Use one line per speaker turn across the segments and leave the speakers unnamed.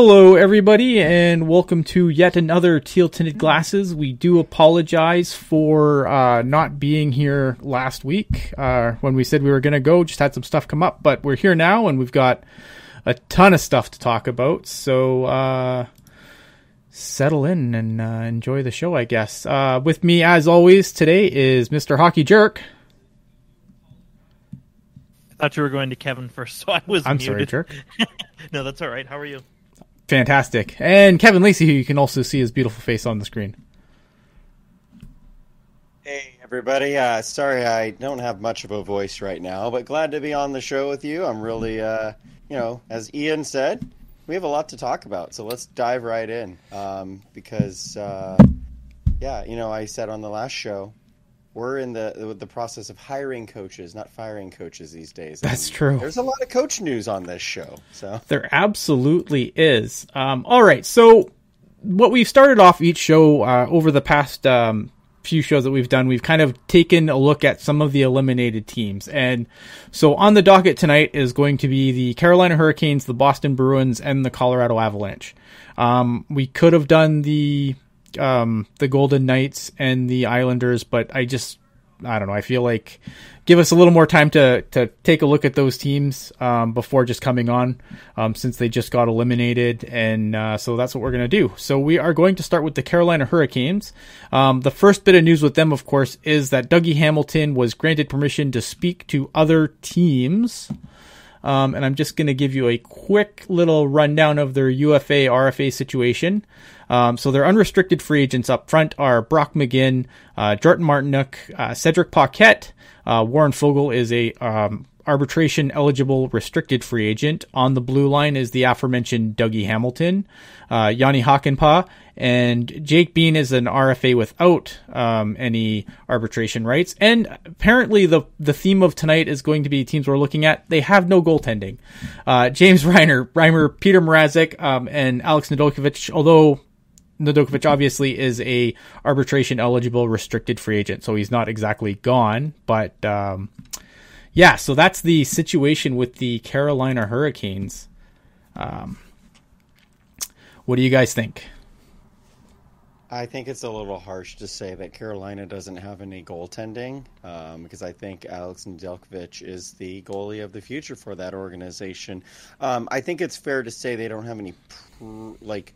Hello, everybody, and welcome to yet another Teal Tinted Glasses. We do apologize for uh, not being here last week uh, when we said we were going to go. Just had some stuff come up, but we're here now, and we've got a ton of stuff to talk about. So uh, settle in and uh, enjoy the show, I guess. Uh, with me, as always, today is Mr. Hockey Jerk.
I thought you were going to Kevin first, so I was.
I'm
muted.
sorry, Jerk.
no, that's all right. How are you?
Fantastic. And Kevin Lacey, who you can also see his beautiful face on the screen.
Hey everybody, uh, sorry I don't have much of a voice right now, but glad to be on the show with you. I'm really, uh, you know, as Ian said, we have a lot to talk about, so let's dive right in. Um, because, uh, yeah, you know, I said on the last show, we're in the the process of hiring coaches, not firing coaches these days.
That's
And
true.
There's a lot of coach news on this show, so
There absolutely is. Um, all right, so what we've started off each show uh, over the past um, few shows that we've done, we've kind of taken a look at some of the eliminated teams. And so on the docket tonight is going to be the Carolina Hurricanes, the Boston Bruins, and the Colorado Avalanche. Um, we could have done the um, the Golden Knights and the Islanders, but I just I don't know. I feel like give us a little more time to to take a look at those teams um, before just coming on, um, since they just got eliminated, and uh, so that's what we're gonna do. So we are going to start with the Carolina Hurricanes. Um, the first bit of news with them, of course, is that Dougie Hamilton was granted permission to speak to other teams. Um, and I'm just going to give you a quick little rundown of their UFA RFA situation. Um, so their unrestricted free agents up front are Brock McGinn, uh, Jordan Martinook, uh, Cedric Paquette. Uh, Warren Foegele is a um, arbitration eligible restricted free agent. On the blue line is the aforementioned Dougie Hamilton, uh, Yanni Hakanpää, and Jake Bean is an RFA without um, any arbitration rights. And apparently, the the theme of tonight is going to be teams we're looking at. They have no goaltending. Uh, James Reiner, Reimer, Peter Mrazek, um, and Alex Nedeljkovic, although Nedeljkovic obviously is a arbitration eligible restricted free agent, so he's not exactly gone. But um, yeah, so that's the situation with the Carolina Hurricanes. Um, what do you guys think?
I think it's a little harsh to say that Carolina doesn't have any goaltending um, because I think Alex Nedeljkovic is the goalie of the future for that organization. Um, I think it's fair to say they don't have any pr- like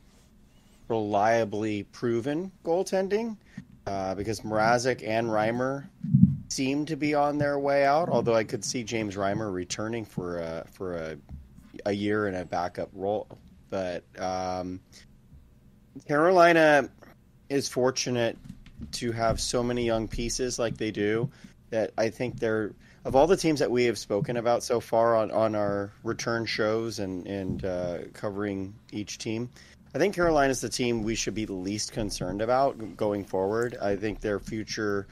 reliably proven goaltending uh, because Mrazek and Reimer seem to be on their way out. Although I could see James Reimer returning for a for a a year in a backup role, but um, Carolina is fortunate to have so many young pieces like they do that I think they're of all the teams that we have spoken about so far on, on our return shows and and uh, covering each team. I think Carolina is the team we should be least concerned about going forward. I think their future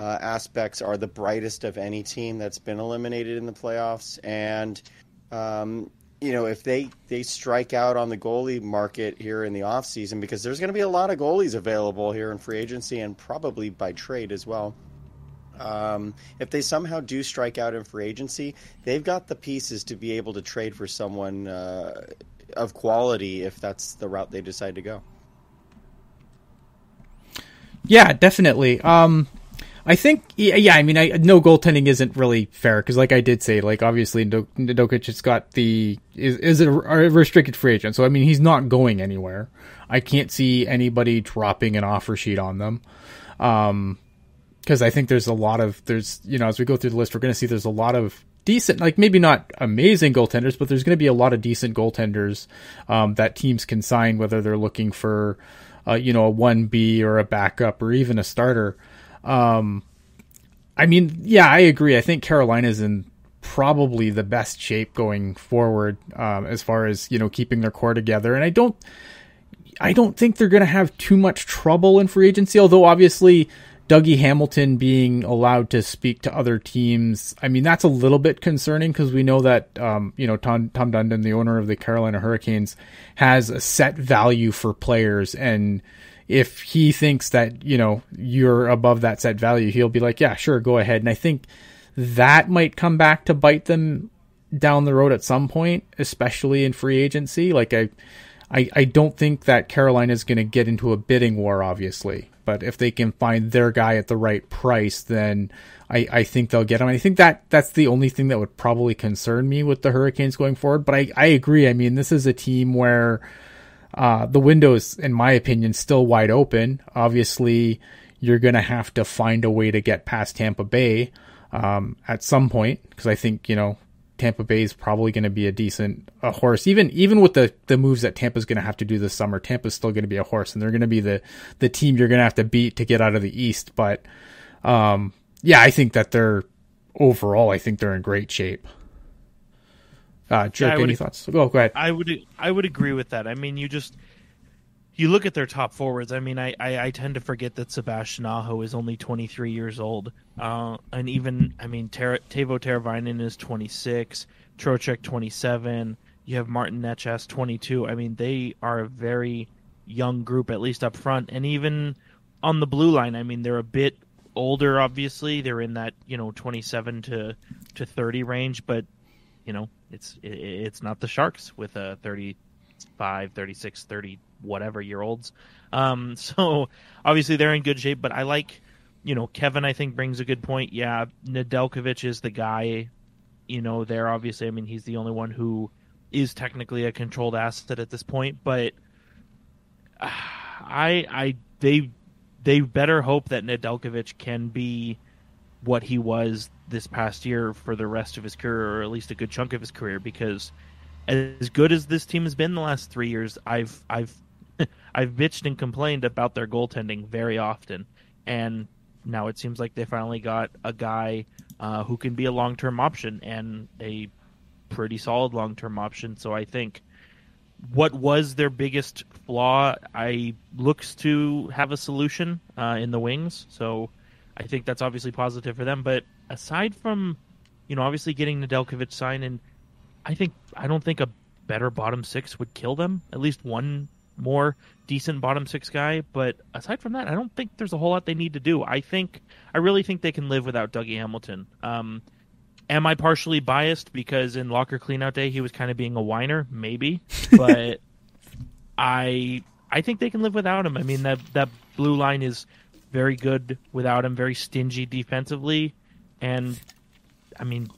uh, aspects are the brightest of any team that's been eliminated in the playoffs, and um, you know if they they strike out on the goalie market here in the offseason because there's going to be a lot of goalies available here in free agency and probably by trade as well um, if they somehow do strike out in free agency they've got the pieces to be able to trade for someone uh, of quality if that's the route they decide to go
Yeah, definitely. Um, I think, yeah, I mean, I, no goaltending isn't really fair because, like I did say, like obviously Nedeljkovic has got the is is a, restricted free agent, so I mean he's not going anywhere. I can't see anybody dropping an offer sheet on them, um, because I think there's a lot of there's you know as we go through the list, we're going to see there's a lot of decent, like maybe not amazing goaltenders, but there's going to be a lot of decent goaltenders um, that teams can sign, whether they're looking for, uh, you know, a one B or a backup or even a starter. Um, I mean, yeah, I agree. I think Carolina's in probably the best shape going forward um, as far as you know keeping their core together, and I don't, I don't think they're going to have too much trouble in free agency. Although obviously, Dougie Hamilton being allowed to speak to other teams, I mean that's a little bit concerning because we know that um, you know Tom Tom Dundon, the owner of the Carolina Hurricanes, has a set value for players and if he thinks that you know you're above that set value, he'll be like, yeah, sure, go ahead. And I think that might come back to bite them down the road at some point, especially in free agency. Like I, I, I don't think that Carolina is going to get into a bidding war, obviously. But if they can find their guy at the right price, then I, I think they'll get him. I think that that's the only thing that would probably concern me with the Hurricanes going forward. But I, I agree. I mean, this is a team where uh, the window is, in my opinion, still wide open. Obviously, you're going to have to find a way to get past Tampa Bay um, at some point because I think you know Tampa Bay is probably going to be a decent a horse. Even even with the the moves that Tampa's going to have to do this summer, Tampa's still going to be a horse, and they're going to be the the team you're going to have to beat to get out of the East. But um, yeah, I think that they're overall, I think they're in great shape. Uh, Jerk, yeah, any thoughts? Oh, go ahead.
I would I would agree with that. I mean, you just you look at their top forwards. I mean, I, I, I tend to forget that Sebastian Aho is only 23 years old. Uh, and even, I mean, Ter- Teuvo Teravainen is 26, Trocheck 27. You have Martin Necas 22. I mean, they are a very young group, at least up front. And even on the blue line, I mean, they're a bit older, obviously. They're in that, you know, 27 to, to 30 range. But, you know, it's it, it's not the Sharks with a 35, 36, 30 whatever year olds. Um, so obviously they're in good shape, but I like, you know, Kevin. I think brings a good point. Yeah, Nedeljkovic is the guy. You know, there obviously. I mean, he's the only one who is technically a controlled asset at this point, but I, I, they, they better hope that Nedeljkovic can be what he was this past year for the rest of his career, or at least a good chunk of his career, because as good as this team has been the last three years, I've I've I've bitched and complained about their goaltending very often, and now it seems like they finally got a guy uh, who can be a long term option and a pretty solid long term option. So I think what was their biggest flaw, I looks to have a solution uh, in the wings. So I think that's obviously positive for them. But aside from, you know, obviously getting Nedeljkovic signed, and I think I don't think a better bottom six would kill them. At least one more decent bottom six guy. But aside from that, I don't think there's a whole lot they need to do. I think I really think they can live without Dougie Hamilton. Um, am I partially biased because in locker cleanout day he was kind of being a whiner? Maybe, but I I think they can live without him. I mean that that blue line is very good without him. Very stingy defensively, and I mean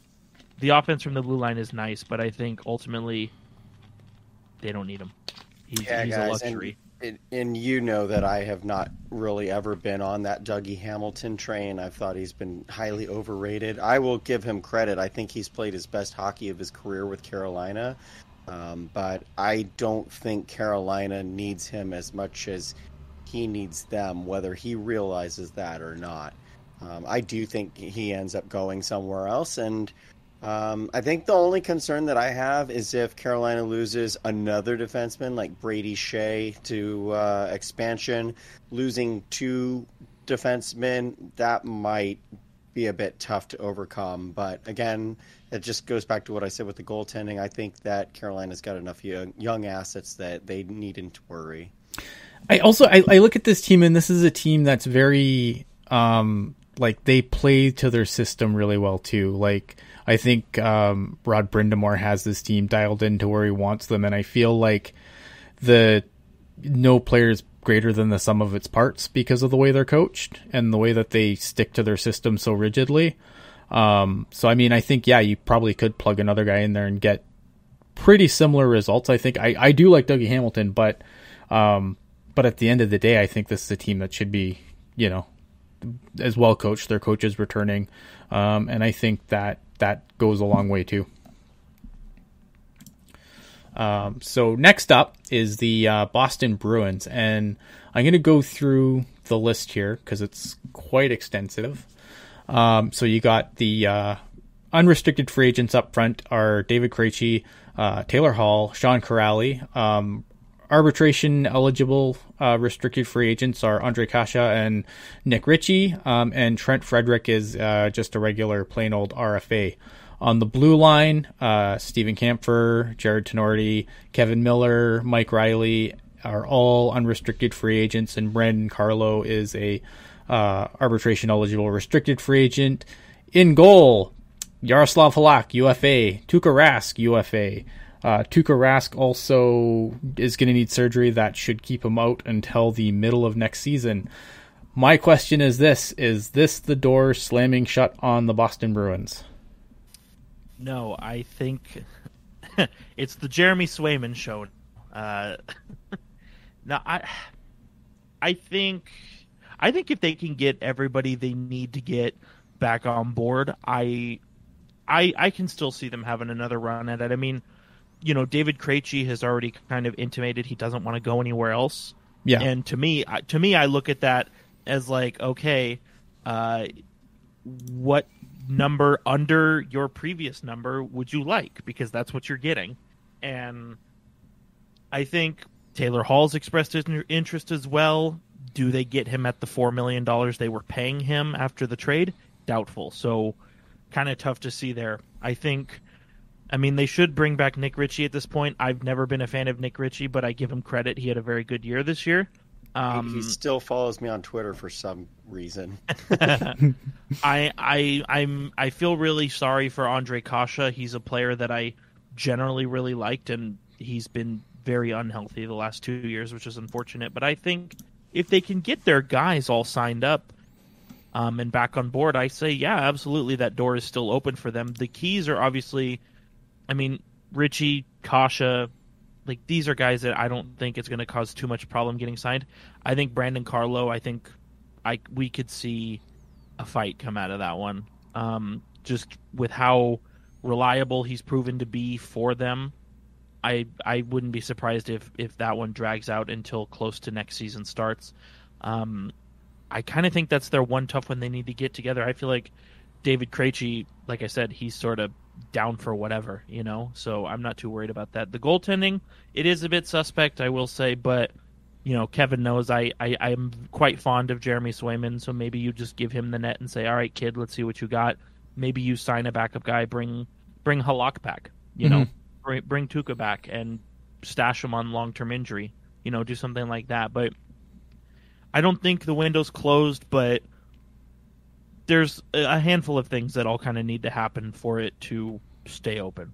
the offense from the blue line is nice, but I think ultimately they don't need him. He's, yeah, he's guys, a luxury.
And, and, you know that I have not really ever been on that Dougie Hamilton train. I've thought he's been highly overrated. I will give him credit. I think he's played his best hockey of his career with Carolina. Um, but I don't think Carolina needs him as much as he needs them, whether he realizes that or not. Um, I do think he ends up going somewhere else, and um, I think the only concern that I have is if Carolina loses another defenseman like Brady Skjei to uh, expansion, losing two defensemen, that might be a bit tough to overcome. But again, it just goes back to what I said with the goaltending. I think that Carolina's got enough young, young assets that they needn't worry.
I also I, I look at this team and this is a team that's very um, like they play to their system really well too. Like I think um, Rod Brind'Amour has this team dialed into where he wants them, and I feel like the no player is greater than the sum of its parts because of the way they're coached and the way that they stick to their system so rigidly. Um, so I mean, I think yeah, you probably could plug another guy in there and get pretty similar results. I think I, I do like Dougie Hamilton, but um, but at the end of the day, I think this is a team that should be you know as well coached. Their coaches returning, um, and I think that that goes a long way too. Um, so next up is the uh, Boston Bruins, and I'm going to go through the list here because it's quite extensive. Um, so you got the uh, unrestricted free agents up front are David Krejci, uh, Taylor Hall, Sean Kuraly. Um, arbitration eligible uh, restricted free agents are Ondrej Kase and Nick Ritchie, um, and Trent Frederic is uh, just a regular plain old RFA. On the blue line, uh, Steven Kampfer, Jarred Tinordi, Kevan Miller, Mike Reilly are all unrestricted free agents, and Brandon Carlo is a uh, arbitration eligible restricted free agent. In goal, Yaroslav Halak, UFA, Tuukka Rask, UFA, Uh, Tuukka Rask also is going to need surgery that should keep him out until the middle of next season. My question is this: Is this the door slamming shut on the Boston Bruins?
No, I think it's the Jeremy Swayman show. Uh, now, I, I think, I think if they can get everybody they need to get back on board, I, I, I can still see them having another run at it. I mean, you know, David Krejci has already kind of intimated he doesn't want to go anywhere else.
Yeah,
and to me, to me, I look at that as like, okay, uh, what number under your previous number would you like? Because that's what you're getting. And I think Taylor Hall's expressed his interest as well. Do they get him at the $4 million they were paying him after the trade? Doubtful. So kind of tough to see there. I think, I mean, they should bring back Nick Ritchie at this point. I've never been a fan of Nick Ritchie, but I give him credit. He had a very good year this year.
Um, he still follows me on Twitter for some reason.
I I I'm I feel really sorry for Ondrej Kase. He's a player that I generally really liked, and he's been very unhealthy the last two years, which is unfortunate. But I think if they can get their guys all signed up um, and back on board, I say yeah, absolutely, that door is still open for them. The keys are obviously, I mean, Ritchie, Kase, like these are guys that I don't think it's going to cause too much problem getting signed. I think Brandon Carlo. I think I we could see a fight come out of that one. Um, just with how reliable he's proven to be for them, I I wouldn't be surprised if if that one drags out until close to next season starts. Um, I kind of think that's their one tough one they need to get together. I feel like David Krejci, like I said, he's sort of down for whatever, you know. So I'm not too worried about that. The goaltending, it is a bit suspect, I will say, but you know, Kevin knows I, I I'm quite fond of Jeremy Swayman, so maybe you just give him the net and say, "All right, kid, let's see what you got." Maybe you sign a backup guy, bring bring Halak back, you mm-hmm. know, bring, bring Tuukka back and stash him on long term injury, you know, do something like that. But I don't think the window's closed, but there's a handful of things that all kind of need to happen for it to stay open.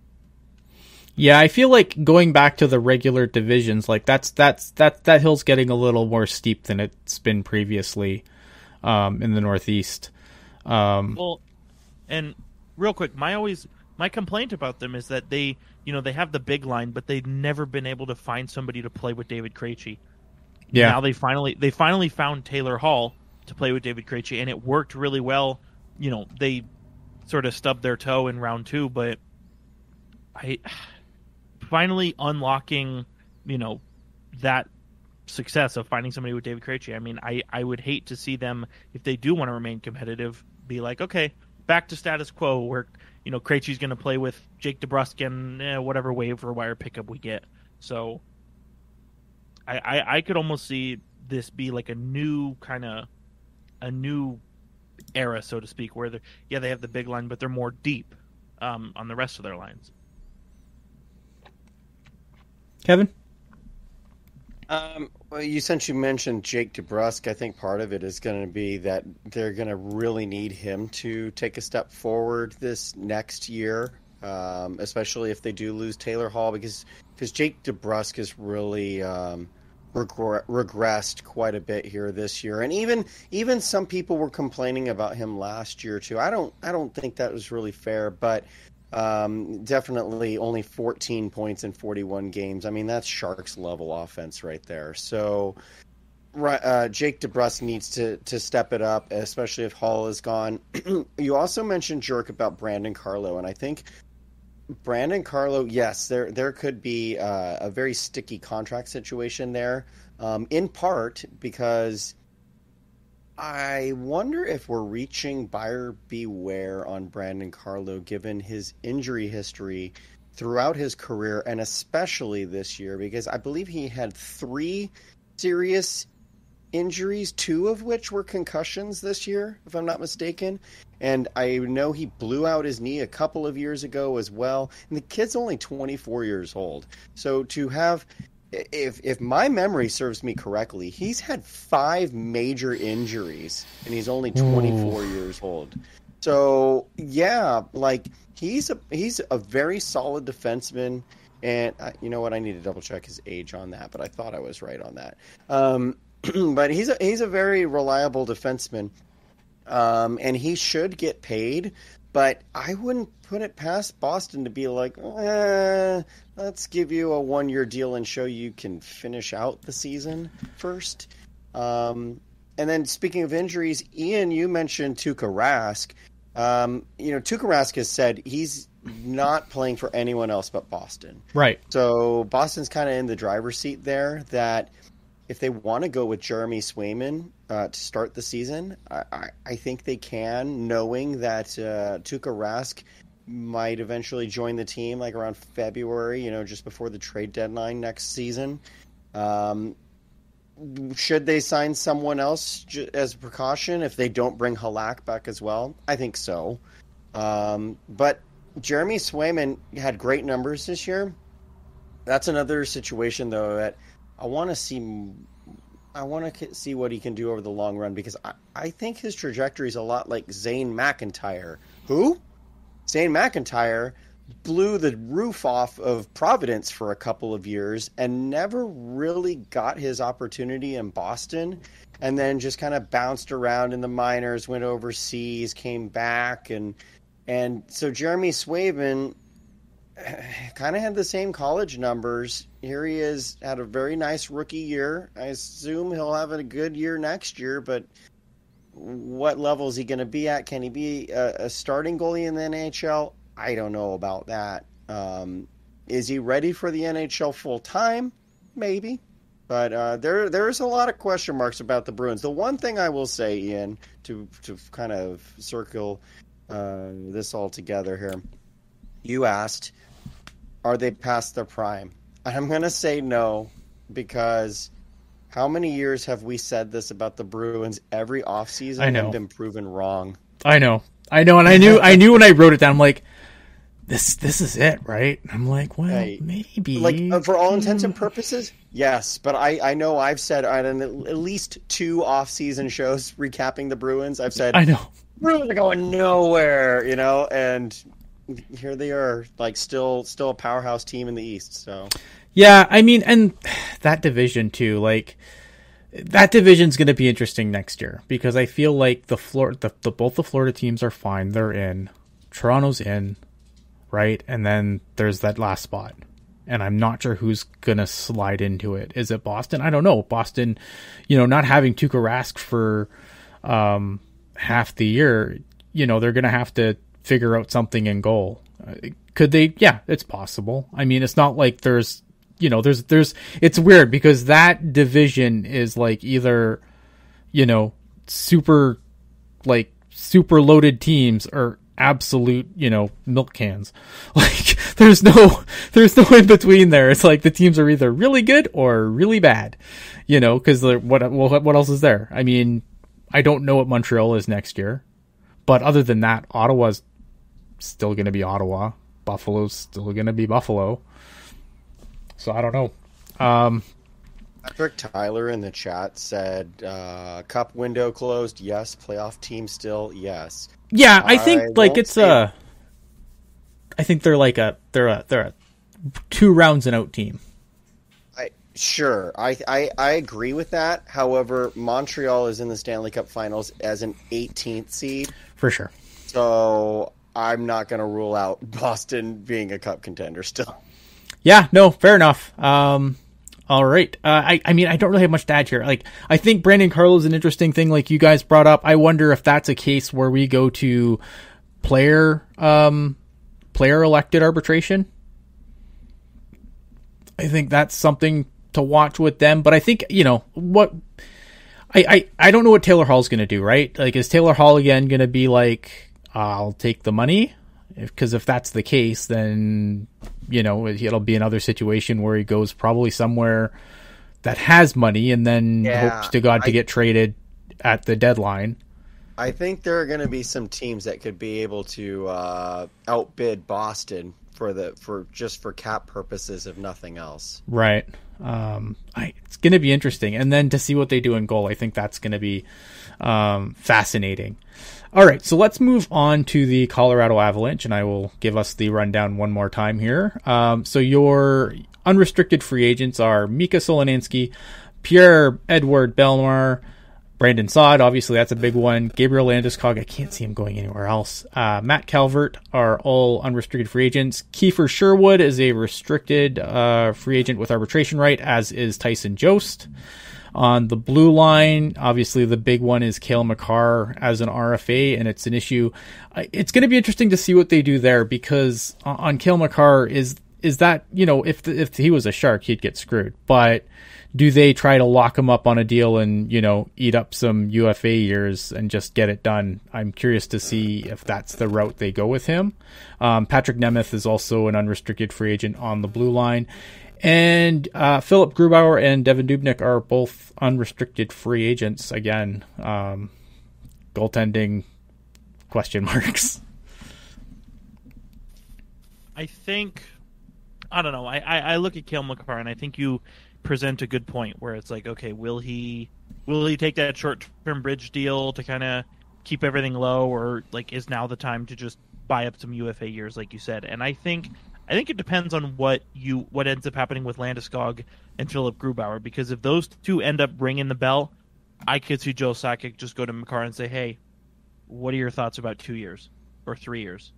Yeah, I feel like going back to the regular divisions, like that's that's that that hill's getting a little more steep than it's been previously um, in the Northeast. Um,
well, and real quick, my always my complaint about them is that they, you know, they have the big line, but they've never been able to find somebody to play with David Krejci. Yeah. Now they finally they finally found Taylor Hall, to play with David Krejci, and it worked really well. You know, they sort of stubbed their toe in round two, but I finally unlocking, you know, that success of finding somebody with David Krejci. I mean, I, I would hate to see them if they do want to remain competitive, be like, okay, back to status quo where you know Krejci's going to play with Jake DeBrusk and eh, whatever waiver wire pickup we get. So I, I I could almost see this be like a new kind of a new era, so to speak, where they yeah they have the big line, but they're more deep um, on the rest of their lines.
Kevin.
Um, well, you since you mentioned Jake DeBrusk, I think part of it is going to be that they're going to really need him to take a step forward this next year, um, especially if they do lose Taylor Hall, because because Jake DeBrusk is really um, regressed quite a bit here this year, and even even some people were complaining about him last year too. I don't I don't think that was really fair, but um, definitely only 14 points in 41 games. I mean that's Sharks level offense right there. So. Uh, Jake DeBrusk needs to to step it up, especially if Hall is gone. you also mentioned jerk about Brandon Carlo, and I think Brandon Carlo, yes, there there could be uh, a very sticky contract situation there, um, in part because I wonder if we're reaching buyer beware on Brandon Carlo given his injury history throughout his career and especially this year because I believe he had three serious injuries, two of which were concussions this year, if I'm not mistaken. And I know he blew out his knee a couple of years ago as well. And the kid's only 24 years old. So to have if if my memory serves me correctly, he's had five major injuries and he's only 24 Ooh. years old. So yeah, like he's a he's a very solid defenseman, and I, you know what? I need to double check his age on that, but I thought I was right on that. Um, but he's a he's a very reliable defenseman, um, and he should get paid. But I wouldn't put it past Boston to be like, eh, let's give you a one year deal and show you can finish out the season first. Um, and then speaking of injuries, Ian, you mentioned Tuukka Rask. Um, you know, Tuukka Rask has said he's not playing for anyone else but Boston.
Right.
So Boston's kind of in the driver's seat there. That if they want to go with Jeremy Swayman uh, to start the season, I, I, I, think they can, knowing that uh, Tuukka Rask might eventually join the team like around February, you know, just before the trade deadline next season. Um, should they sign someone else as a precaution if they don't bring Halak back as well? I think so. Um, but Jeremy Swayman had great numbers this year. That's another situation though that I want to see. I want to see what he can do over the long run because I, I think his trajectory is a lot like Zane McIntyre. Who? Zane McIntyre blew the roof off of Providence for a couple of years and never really got his opportunity in Boston and then just kind of bounced around in the minors, went overseas, came back and and so Jeremy Swayman kind of had the same college numbers. Here he is had a very nice rookie year. I assume he'll have a good year next year, but what level is he going to be at? Can he be a, a starting goalie in the NHL? I don't know about that. Um, is he ready for the NHL full time? Maybe, but uh, there there's a lot of question marks about the Bruins. The one thing I will say, Ian, to to kind of circle uh, this all together here, you asked, are they past their prime? And I'm going to say no because how many years have we said this about the Bruins every offseason I know. and been proven wrong?
I know. I know and I knew I knew when I wrote it down I'm like this this is it, right? I'm like, well, right. maybe.
Like uh, for all intents and purposes, yes. But I I know I've said on at least two off season shows recapping the Bruins. I've said
I know
Bruins are going nowhere, you know, and here they are, like still still a powerhouse team in the East. So
yeah, I mean, and that division too, like that division's going to be interesting next year because I feel like the floor the, the both the Florida teams are fine. They're in. Toronto's in right? And then there's that last spot. And I'm not sure who's going to slide into it. Is it Boston? I don't know. Boston, you know, not having Tuukka Rask for um, half the year, you know, they're going to have to figure out something in goal. Uh, could they? Yeah, it's possible. I mean, it's not like there's, you know, there's, there's, it's weird because that division is like either, you know, super, like, super loaded teams or absolute, you know, milk cans. Like there's no there's no in between there. It's like the teams are either really good or really bad. You know, cuz what what what else is there? I mean, I don't know what Montreal is next year. But other than that, Ottawa's still going to be Ottawa. Buffalo's still going to be Buffalo. So I don't know. Um,
Patrick Tyler in the chat said, uh, "Cup window closed. Yes. Playoff team still. Yes.
Yeah, I think I like it's a. I think they're like a they're a they're a two rounds and out team.
I sure I, I I agree with that. However, Montreal is in the Stanley Cup Finals as an 18th seed
for sure.
So I'm not going to rule out Boston being a cup contender still.
Yeah, no, fair enough. Um, all right. Uh, I, I mean, I don't really have much to add here. Like, I think Brandon Carlo is an interesting thing, like you guys brought up. I wonder if that's a case where we go to player, um, player elected arbitration. I think that's something to watch with them. But I think, you know, what, I, I, I don't know what Taylor Hall's going to do, right? Like, is Taylor Hall again going to be like, I'll take the money? Because if, if that's the case, then you know, it'll be another situation where he goes probably somewhere that has money and then yeah, hopes to God I, to get traded at the deadline.
I think there are going to be some teams that could be able to uh, outbid Boston for the for just for cap purposes, if nothing else.
Right. Um, I, it's going to be interesting, and then to see what they do in goal, I think that's going to be um, fascinating. All right, so let's move on to the Colorado Avalanche, and I will give us the rundown one more time here. Um, so your unrestricted free agents are Mika Soloninski, Pierre Edouard Bellemare, Brandon Saad, obviously that's a big one. Gabriel Landeskog, I can't see him going anywhere else. Uh, Matt Calvert are all unrestricted free agents. Kiefer Sherwood is a restricted uh, free agent with arbitration right, as is Tyson Jost. On the blue line, obviously the big one is Cale Makar as an RFA, and it's an issue. It's going to be interesting to see what they do there because on Cale Makar is is that you know if the, if he was a shark he'd get screwed, but do they try to lock him up on a deal and you know eat up some UFA years and just get it done? I'm curious to see if that's the route they go with him. Um, Patrik Nemeth is also an unrestricted free agent on the blue line, and uh, Philip Grubauer and Devan Dubnyk are both unrestricted free agents. Again, um, goaltending question marks.
I think I don't know. I, I, I look at Cale Makar and I think you present a good point where it's like, okay, will he will he take that short term bridge deal to kind of keep everything low, or like is now the time to just buy up some UFA years, like you said? And I think I think it depends on what you what ends up happening with Landeskog and Philip Grubauer, because if those two end up ringing the bell, I could see Joe Sakic just go to Makar and say, hey, what are your thoughts about two years or three years?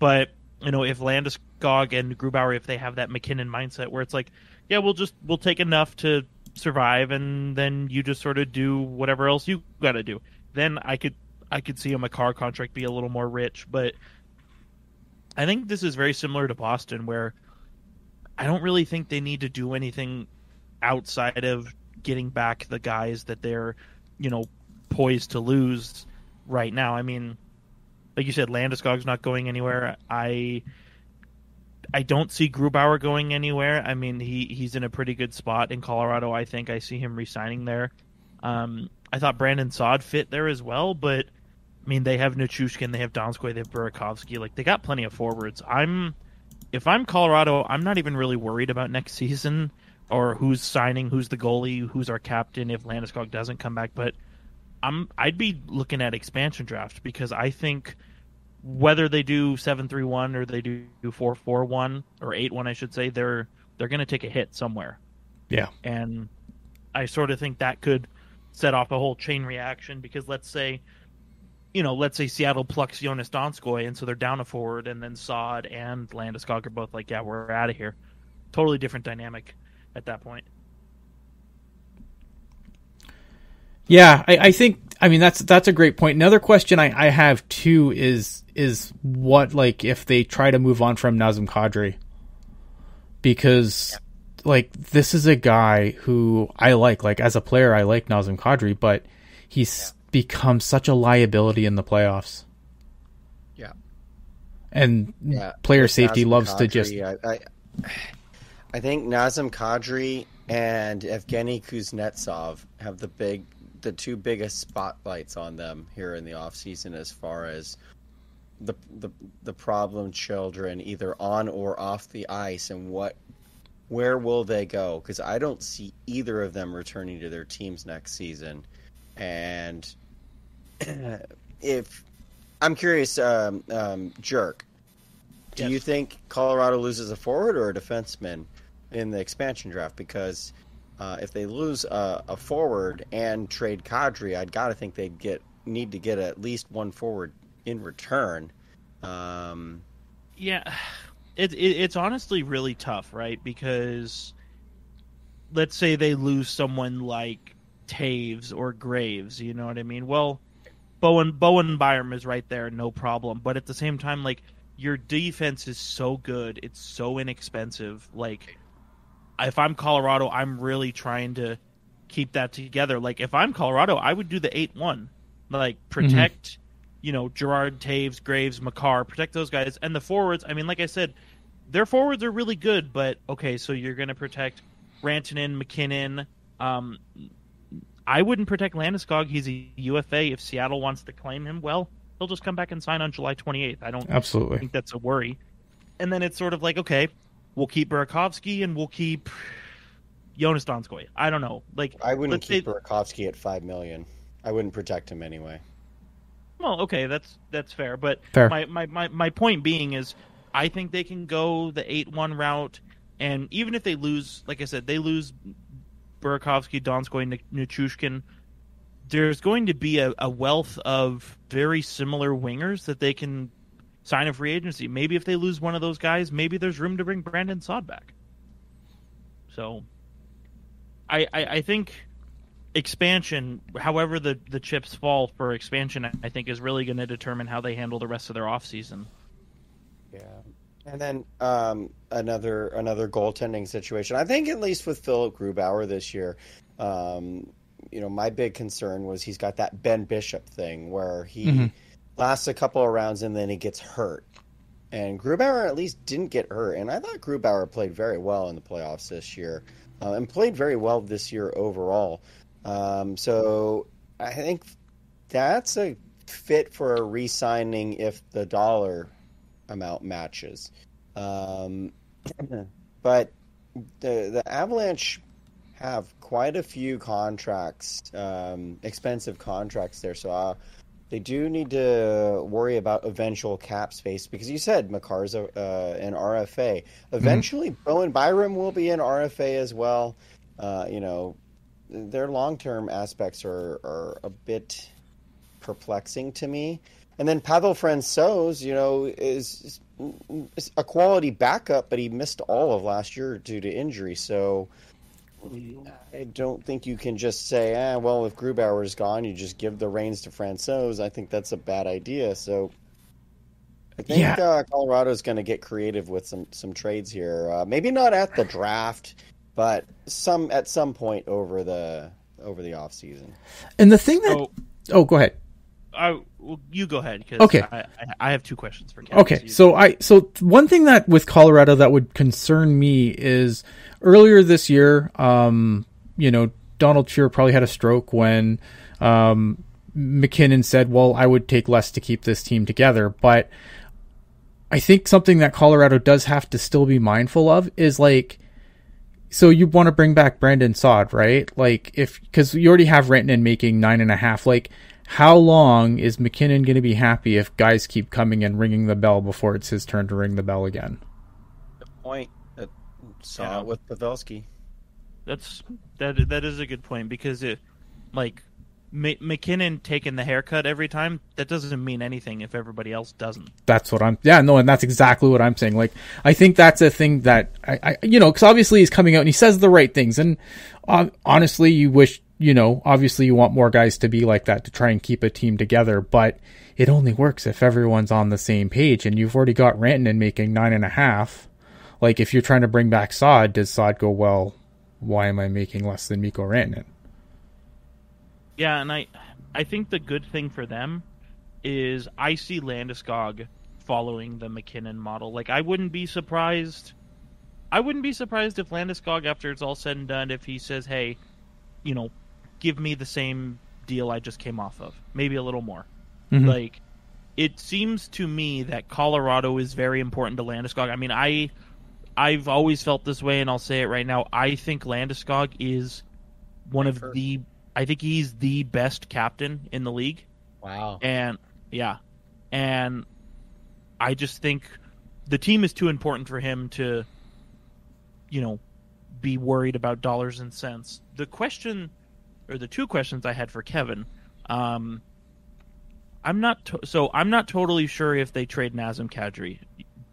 But you know, if Landeskog and Grubauer, if they have that MacKinnon mindset where it's like, yeah, we'll just we'll take enough to survive, and then you just sort of do whatever else you got to do. Then I could I could see a Makar contract be a little more rich, but I think this is very similar to Boston, where I don't really think they need to do anything outside of getting back the guys that they're, you know, poised to lose right now. I mean, like you said, Landeskog's not going anywhere. I I don't see Grubauer going anywhere. I mean, he he's in a pretty good spot in Colorado. I think I see him resigning there. Um, I thought Brandon Saad fit there as well, but I mean, they have Nichushkin, they have Donskoi, they have Burakovsky. Like they got plenty of forwards. I'm if I'm Colorado, I'm not even really worried about next season or who's signing, who's the goalie, who's our captain if Landeskog doesn't come back. But I'm I'd be looking at expansion draft because I think whether they do seven three one or they do four four one or eight one, I should say, they're they're going to take a hit somewhere.
Yeah,
and I sort of think that could set off a whole chain reaction because let's say, you know, let's say Seattle plucks Joonas Donskoi and so they're down a forward, and then Saad and Landeskog are both like, yeah, we're out of here. Totally different dynamic at that point.
Yeah, I, I, think I mean that's that's a great point. Another question I, I have too is is what like if they try to move on from Nazem Kadri because yeah. like this is a guy who I like like as a player I like Nazem Kadri, but he's yeah. Become such a liability in the playoffs.
Yeah,
and yeah. player safety Nazem loves Kadri, to just.
I, I, I think Nazem Kadri and Evgeny Kuznetsov have the big the two biggest spotlights on them here in the off season as far as the the the problem children either on or off the ice and what where will they go because I don't see either of them returning to their teams next season and if I'm curious um, um, jerk do yes. you think Colorado loses a forward or a defenseman in the expansion draft because uh, if they lose a, a, forward and trade Kadri, I'd got to think they'd get need to get at least one forward in return. Um,
yeah, it, it, it's honestly really tough, right? Because let's say they lose someone like Toews or Graves, you know what I mean? Well, Bowen Bowen Byram is right there, no problem. But at the same time, like your defense is so good, it's so inexpensive, like if I'm Colorado, I'm really trying to keep that together. Like if I'm Colorado, I would do the eight one, like protect, mm-hmm. you know, Girard, Toews, Graves, Makar, protect those guys, and the forwards. I mean, like I said, their forwards are really good, but okay, so you're going to protect Rantanen, MacKinnon, Um, I wouldn't protect Landeskog. He's a UFA. If Seattle wants to claim him, well, he'll just come back and sign on July 28th. I don't
absolutely
think that's a worry. And then it's sort of like, okay, We'll keep Burakovsky and we'll keep Joonas Donskoi. I don't know. Like
I wouldn't keep say... Burakovsky at five million. I wouldn't protect him anyway.
Well, okay, that's that's fair, but
Fair.
My, my, my, my point being is, I think they can go the eight one route, and even if they lose, like I said, they lose Burakovsky, Donskoi, Nichushkin. There's going to be a, a wealth of very similar wingers that they can sign a free agency. Maybe if they lose one of those guys, maybe there's room to bring Brandon Saad back. So, I, I, I think expansion, however the, the chips fall for expansion, I think is really going to determine how they handle the rest of their offseason.
Yeah. And then um, another another goaltending situation. I think at least with Philip Grubauer this year, um, you know, my big concern was he's got that Ben Bishop thing where he
Mhm.
lasts a couple of rounds and then he gets hurt. And Grubauer at least didn't get hurt, and I thought Grubauer played very well in the playoffs this year, uh, and played very well this year overall. Um, so I think that's a fit for a re-signing if the dollar amount matches. Um, but the the Avalanche have quite a few contracts, um, expensive contracts there. So uh, they do need to worry about eventual cap space because you said Makar's a, uh, an RFA. Eventually, Bowen Byram will be an RFA as well. Uh, you know, their long term aspects are, are a bit perplexing to me. And then Pavel Francouz, you know, is, is a quality backup, but he missed all of last year due to injury. So I don't think you can just say, ah, well, if Grubauer is gone, you just give the reins to Francouz. I think that's a bad idea. So I think
Yeah.
uh, Colorado's going to get creative with some some trades here. Uh, maybe not at the draft, but some at some point over the over the off season.
And the thing that
Oh,
oh, go ahead.
I, well, you go ahead because
Okay.
I, I, I have two questions for Kevin.
Okay,
you-
so I so one thing that with Colorado that would concern me is earlier this year, um, you know, Donald Cheer probably had a stroke when um, MacKinnon said, "Well, I would take less to keep this team together," but I think something that Colorado does have to still be mindful of is like. So you want to bring back Brandon Saad, right? Like if because you already have Renton making nine and a half. Like how long is MacKinnon going to be happy if guys keep coming and ringing the bell before it's his turn to ring the bell again?
The point that saw
Yeah.
with Pavelski.
That's that that is a good point because it like M- MacKinnon taking the haircut every time that doesn't mean anything if everybody else doesn't.
That's what I'm. Yeah, no, and that's exactly what I'm saying. Like, I think that's a thing that I, I you know, because obviously he's coming out and he says the right things, and uh, honestly, you wish, you know, obviously you want more guys to be like that to try and keep a team together, but it only works if everyone's on the same page, and you've already got Rantanen making nine and a half. Like, if you're trying to bring back Saad, does Saad go well? Why am I making less than Mikko Rantanen?
Yeah, and I I think the good thing for them is I see Landeskog following the MacKinnon model. Like I wouldn't be surprised I wouldn't be surprised if Landeskog after it's all said and done if he says, "Hey, you know, give me the same deal I just came off of. Maybe a little more."
Mhm.
Like it seems to me that Colorado is very important to Landeskog. I mean, I I've always felt this way and I'll say it right now. I think Landeskog is one of
First.
the I think he's the best captain in the league.
Wow.
And yeah. And I just think the team is too important for him to you know be worried about dollars and cents. The question or the two questions I had for Kevin um I'm not to- so I'm not totally sure if they trade Nazem Kadri,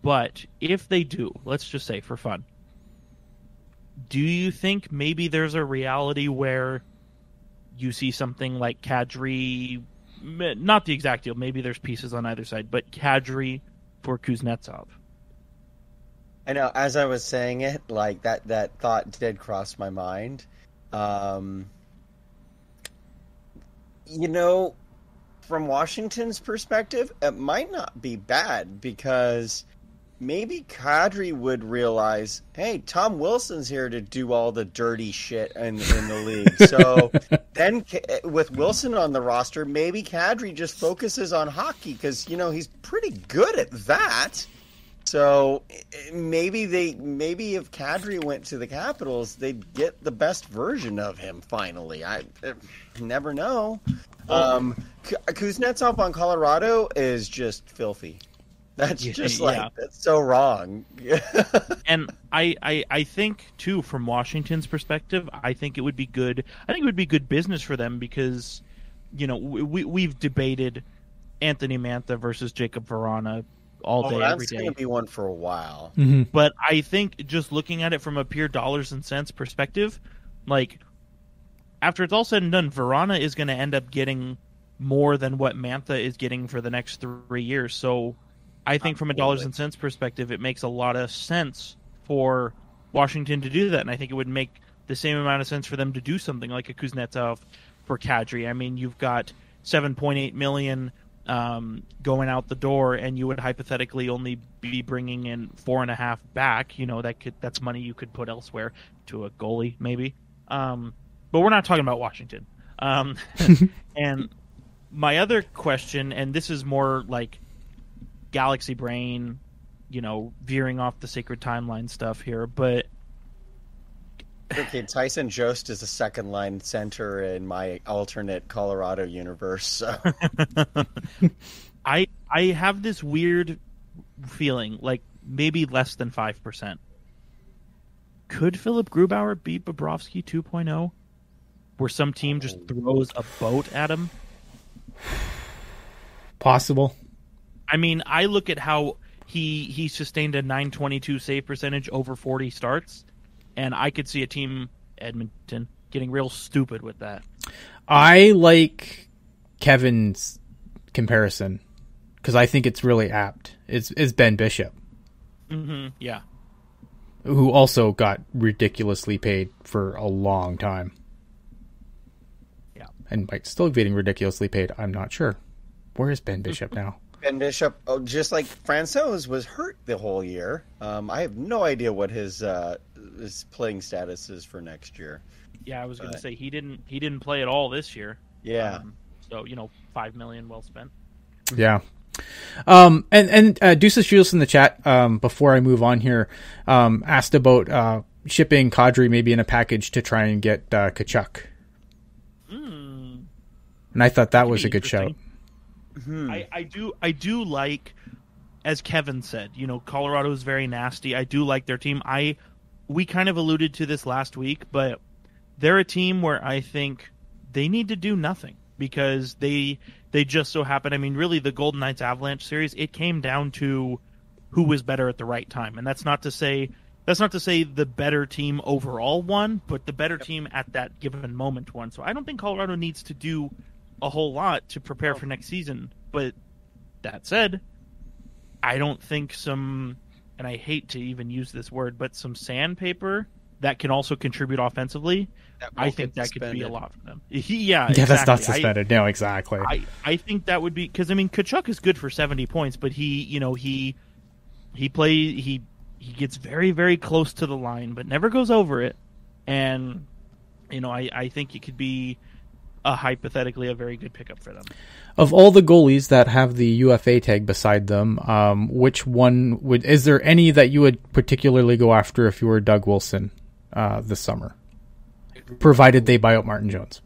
but if they do, let's just say for fun. Do you think maybe there's a reality where you see something like Kadri, not the exact deal, maybe there's pieces on either side, but Kadri for Kuznetsov?
I know. As I was saying it, like that, that thought did cross my mind. Um, you know, from Washington's perspective, it might not be bad because maybe Kadri would realize, hey, Tom Wilson's here to do all the dirty shit in, in the league. So then, with Wilson on the roster, maybe Kadri just focuses on hockey because you know he's pretty good at that. So maybe they maybe if Kadri went to the Capitals, they'd get the best version of him finally. I, I never know. Um, Kuznetsov on Colorado is just filthy. That's just like yeah. that's so wrong.
and I, I I think too from Washington's perspective, I think it would be good. I think it would be good business for them because you know we we've debated Anthony Mantha versus Jakub Vrana all oh, day,
oh,
every day.
That's going to be one for a while.
Mm-hmm.
But I think just looking at it from a pure dollars and cents perspective, like after it's all said and done, Vrana is going to end up getting more than what Mantha is getting for the next three years. So I think from a dollars and cents perspective, it makes a lot of sense for Washington to do that, and I think it would make the same amount of sense for them to do something like a Kuznetsov for Kadri. I mean, you've got 7.8 million um, going out the door, and you would hypothetically only be bringing in four and a half back. You know that could that's money you could put elsewhere to a goalie maybe. Um, but we're not talking about Washington. Um, and my other question, and this is more like galaxy brain, you know, veering off the sacred timeline stuff here, but
okay, Tyson Jost is a second line center in my alternate Colorado universe. So
I I have this weird feeling, like maybe less than five percent. Could Philipp Grubauer beat Bobrovsky 2.0? Where some team just oh. throws a boat at him?
Possible.
I mean, I look at how he he sustained a 922 save percentage over 40 starts, and I could see a team Edmonton getting real stupid with that.
I like Kevin's comparison because I think it's really apt. It's is Ben Bishop.
Mm-hmm. Yeah.
Who also got ridiculously paid for a long time.
Yeah.
And might still be getting ridiculously paid. I'm not sure. Where is Ben Bishop now?
Ben Bishop, oh, just like Francouz, was hurt the whole year. Um, I have no idea what his uh, his playing status is for next year.
Yeah, I was going to say he didn't he didn't play at all this year.
Yeah. Um,
so you know, five million well spent.
Yeah. Um, and and uh, Deuces Julius in the chat um, before I move on here um, asked about uh, shipping Kadri maybe in a package to try and get uh, Tkachuk.
Mm.
And I thought that was a good shout.
Hmm. I, I do I do like as Kevin said, you know, Colorado is very nasty. I do like their team. I we kind of alluded to this last week, but they're a team where I think they need to do nothing because they they just so happen. I mean, really, the Golden Knights Avalanche series it came down to who was better at the right time, and that's not to say that's not to say the better team overall won, but the better team at that given moment won. So I don't think Colorado needs to do a whole lot to prepare for next season. But that said, I don't think some, and I hate to even use this word, but some sandpaper that can also contribute offensively. I think that suspended. could be a lot for them. He, yeah,
yeah, exactly. that's not suspended. I, no, exactly.
I, I think that would be because I mean Tkachuk is good for seventy points, but he, you know, he he plays he he gets very very close to the line, but never goes over it, and you know I I think it could be a hypothetically a very good pickup for them.
Of all the goalies that have the UFA tag beside them, um, which one would is there any that you would particularly go after if you were Doug Wilson uh, this summer, provided they buy out Martin Jones?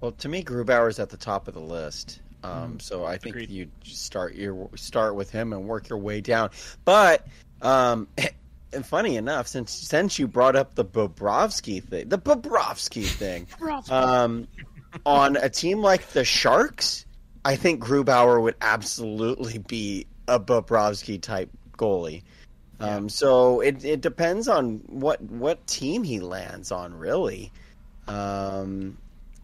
Well, to me, Grubauer's at the top of the list. Um, mm, so I think agreed. you start your start with him and work your way down. But um, and funny enough, since since you brought up the Bobrovsky thing, the Bobrovsky thing, um, on a team like the Sharks, I think Grubauer would absolutely be a Bobrovsky type goalie. Um, yeah. So it it depends on what what team he lands on, really. Um,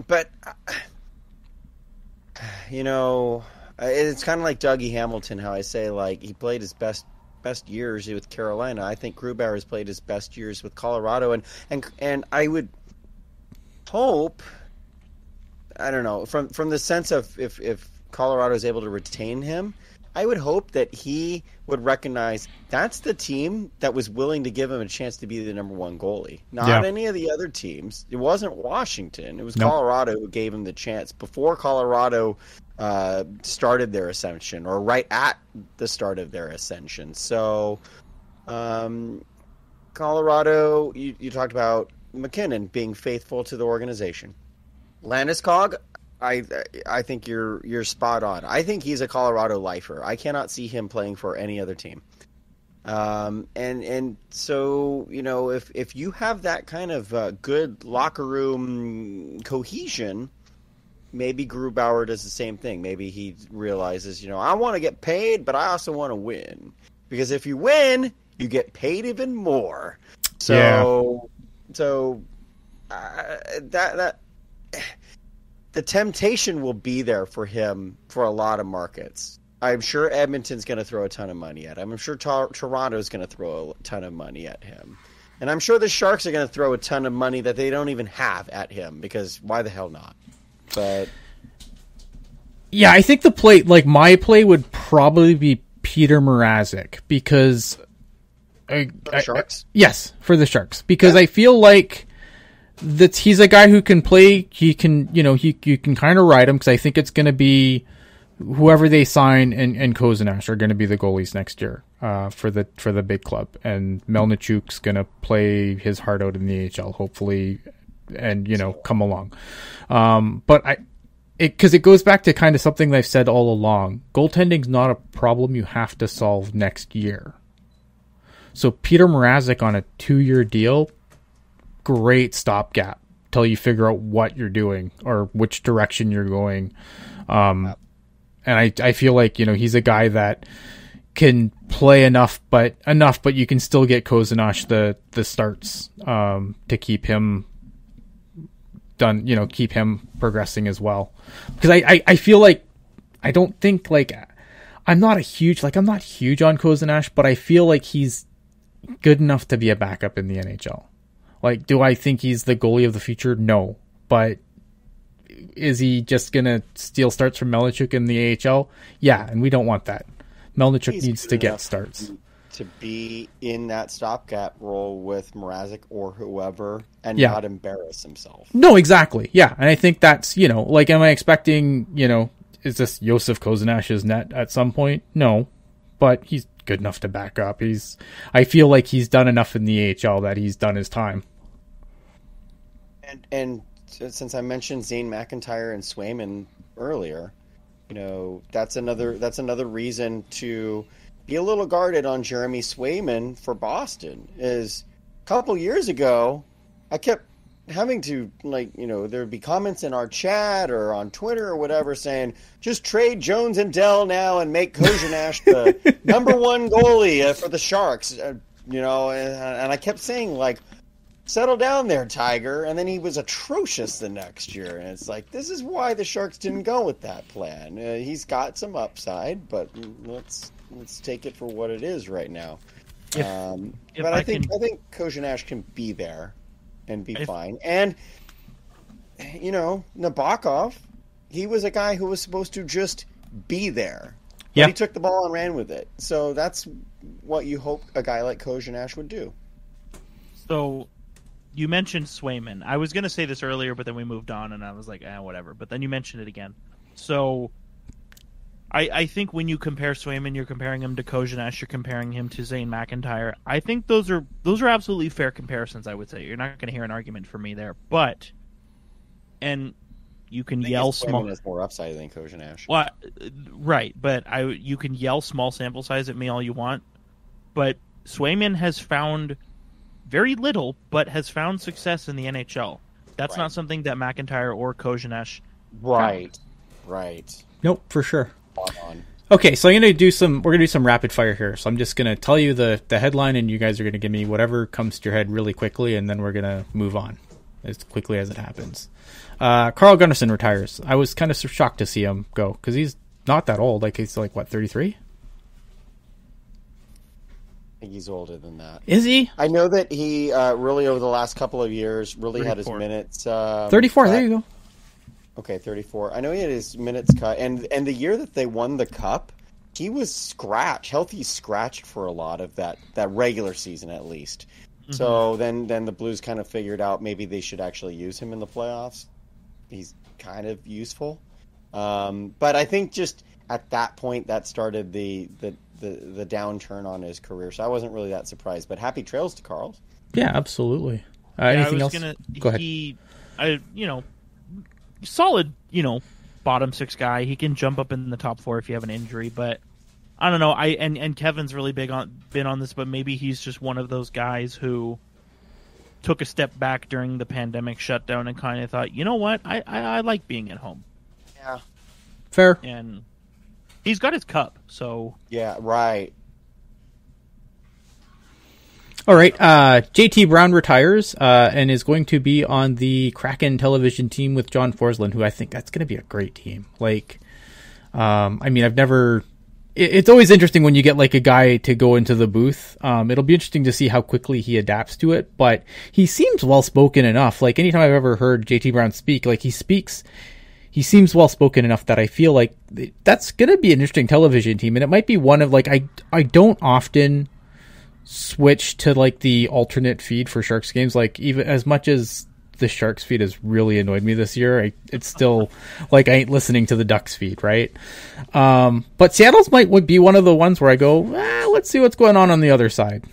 but you know, it's kind of like Dougie Hamilton. How I say like he played his best best years with Carolina. I think Grubauer has played his best years with Colorado, and and and I would hope. I don't know from from the sense of if if Colorado is able to retain him, I would hope that he would recognize that's the team that was willing to give him a chance to be the number one goalie, not
Yeah.
any of the other teams. It wasn't Washington; it was
No.
Colorado who gave him the chance before Colorado uh, started their ascension, or right at the start of their ascension. So, um, Colorado, you, you talked about MacKinnon being faithful to the organization. Landeskog, I I think you're you're spot on. I think he's a Colorado lifer. I cannot see him playing for any other team. Um, and and so you know if if you have that kind of uh, good locker room cohesion, maybe Grubauer does the same thing. Maybe he realizes, you know, I want to get paid, but I also want to win because if you win, you get paid even more. So so uh, that that the temptation will be there for him for a lot of markets. I'm sure Edmonton's going to throw a ton of money at him. I'm sure Tor- Toronto's going to throw a ton of money at him. And I'm sure the Sharks are going to throw a ton of money that they don't even have at him because why the hell not? But
Yeah, I think the play, like my play, would probably be Peter Mrazek because. I,
the
I-
Sharks,
yes, for the Sharks because I feel like that he's a guy who can play. He can, you know, he you can kind of ride him because I think it's going to be whoever they sign and and Korenar are going to be the goalies next year uh, for the for the big club, and Melnichuk's going to play his heart out in the AHL, hopefully, and you know come along. Um, but I. It, Because it, goes back to kind of something I've said all along. Goaltending's not a problem you have to solve next year. So Peter Mrazek on a two-year deal, great stopgap till you figure out what you're doing or which direction you're going. Um, and I I feel like you know he's a guy that can play enough, but enough, but you can still get Korenar the the starts um, to keep him done. You know, keep him progressing as well. Because I, I I feel like I don't think like I'm not a huge like I'm not huge on Korenar, but I feel like he's good enough to be a backup in the NHL. Like, do I think he's the goalie of the future? No, but is he just gonna steal starts from Melnichuk in the AHL? Yeah, and we don't want that. Melnichuk
He's
needs to get
enough
starts.
To be in that stopgap role with Mrazek or whoever and
Yeah.
not embarrass himself.
No, exactly. Yeah, and I think that's you know, like, am I expecting you know, is this Josef Korenar's net at some point? No, but he's good enough to back up. He's, I feel like he's done enough in the AHL that he's done his time.
And and since I mentioned Zane McIntyre and Swayman earlier, you know that's another that's another reason to be a little guarded on Jeremy Swayman for Boston. Is a couple years ago, I kept having to like you know there would be comments in our chat or on Twitter or whatever saying just trade Jones and Dell now and make Korenar the number one goalie uh, for the Sharks. Uh, you know, and, and I kept saying like settle down there, Tiger. And then he was atrocious the next year. And it's like, this is why the Sharks didn't go with that plan. Uh, he's got some upside, but let's let's take it for what it is right now.
If-
um,
if
but I,
I
think
can-
I think Korenar can be there and be
If-
fine. And you know, Nabokov, he was a guy who was supposed to just be there.
Yeah.
he took the ball and ran with it. So that's what you hope a guy like Korenar would do.
So you mentioned Swayman. I was going to say this earlier, but then we moved on, and I was like, eh, whatever. But then you mentioned it again. So I, I think when you compare Swayman, you're comparing him to Korenar, you're comparing him to Zane McIntyre. I think those are those are absolutely fair comparisons. I would say you're not going to hear an argument from me there, but and you can
I think
yell
Swayman
small.
has more upside than Korenar.
Well, uh, right, but I you can yell small sample size at me all you want, but Swayman has found very little, but has found success in the NHL. That's
Right.
not something that McIntyre or Korenar.
Right, right.
Nope, for sure.
Spot on.
Okay, so I'm gonna do some. We're gonna do some rapid fire here. So I'm just gonna tell you the the headline, and you guys are gonna give me whatever comes to your head really quickly, and then we're gonna move on as quickly as it happens. Uh, Carl Gunnarsson retires. I was kind of shocked to see him go because he's not that old. Like he's like what 33?
I think he's older than that.
Is he
I know that he uh, really over the last couple of years really had his minutes. Um,
34?
cut.
There you go.
Okay, thirty-four. I know he had his minutes cut, and and the year that they won the cup, he was scratch, healthy scratched for a lot of that that regular season at least. Mm-hmm. So then then the Blues kind of figured out maybe they should actually use him in the playoffs. He's kind of useful. Um, but I think just at that point that started the, the the the downturn on his career. So I wasn't really that surprised. But happy trails to Carl.
Yeah, absolutely. Uh,
yeah,
anything
I
else?
Gonna,
Go ahead.
He, I, you know, solid. You know, bottom six guy. He can jump up in the top four if you have an injury, but I don't know. I and and Kevin's really big on been on this, but maybe he's just one of those guys who took a step back during the pandemic shutdown and kind of thought, you know what, I, I, I like being at home.
Yeah.
Fair.
And he's got his cup, so
Yeah, right.
All right. Uh, JT Brown retires uh, and is going to be on the Kraken television team with John Forslund, who I think that's going to be a great team. Like, um, I mean, I've never. It, it's always interesting when you get like a guy to go into the booth. Um, it'll be interesting to see how quickly he adapts to it, but he seems well spoken enough. Like anytime I've ever heard JT Brown speak, like he speaks he seems well spoken enough that I feel like that's going to be an interesting television team, and it might be one of like I I don't often switch to like the alternate feed for Sharks games. Like even as much as the Sharks feed has really annoyed me this year, I, it's still like I ain't listening to the Ducks feed, right? Um, but Seattle's might would be one of the ones where I go, ah, let's see what's going on on the other side.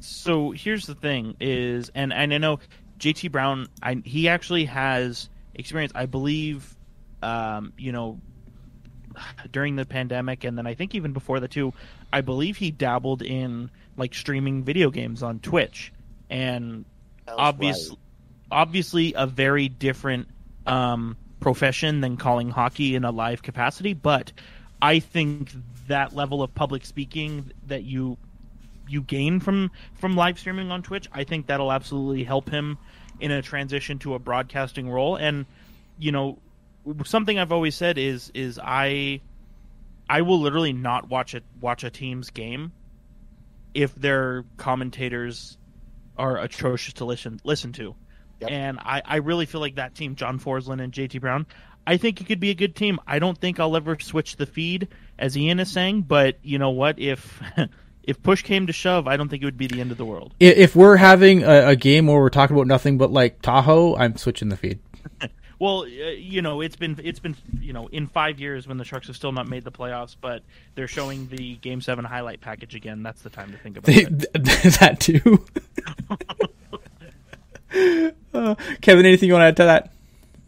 So here's the thing: is and and I know JT Brown, I, he actually has experience. I believe um, you know, during the pandemic, and then I think even before the two, I believe he dabbled in like streaming video games on Twitch, and obviously, right. obviously a very different um, profession than calling hockey in a live capacity. But I think that level of public speaking that you you gain from from live streaming on Twitch, I think that'll absolutely help him in a transition to a broadcasting role. And you know, something I've always said is is I I will literally not watch it watch a team's game if their commentators are atrocious to listen listen to. Yep. And I, I really feel like that team, John Forslund and JT Brown, I think it could be a good team. I don't think I'll ever switch the feed, as Ian is saying, but you know what? If if push came to shove, I don't think it would be the end of the world.
If we're having a, a game where we're talking about nothing but like Tahoe, I'm switching the feed.
Well, uh, you know, it's been it's been you know in five years when the Sharks have still not made the playoffs, but they're showing the Game Seven highlight package again. That's the time to think about
they,
it.
that too. uh, Kevin, anything you want to add to that?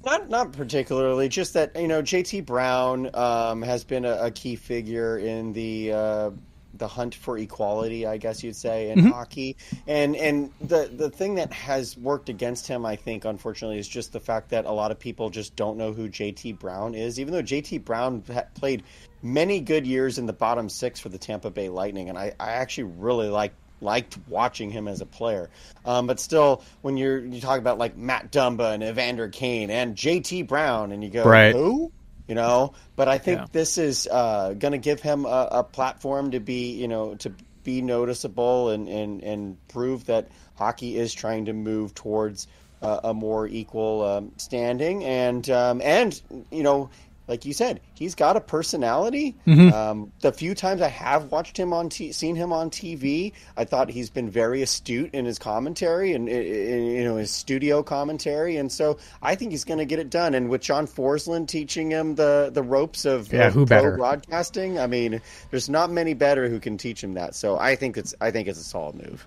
Not not particularly. Just that you know JT Brown um, has been a, a, key figure in the. Uh, the hunt for equality, I guess you'd say, in mm-hmm. hockey. And and the the thing that has worked against him, I think, unfortunately, is just the fact that a lot of people just don't know who JT Brown is. Even though JT Brown played many good years in the bottom six for the Tampa Bay Lightning, and I, I actually really like liked watching him as a player. Um, but still, when you're you talk about like Matt Dumba and Evander Kane and JT Brown, and you go,
right.
who? You know. But I think yeah. this is uh, going to give him a, a, platform to be, you know, to be noticeable and, and, and prove that hockey is trying to move towards uh, a more equal um, standing. And um, and you know, like you said, he's got a personality.
Mm-hmm.
Um, the few times I have watched him on, t- seen him on TV, I thought he's been very astute in his commentary and you know his studio commentary, and so I think he's going to get it done. And with John Forslund teaching him the the ropes of,
yeah,
of
who better?
broadcasting, I mean, there's not many better who can teach him that. So I think it's I think it's a solid move.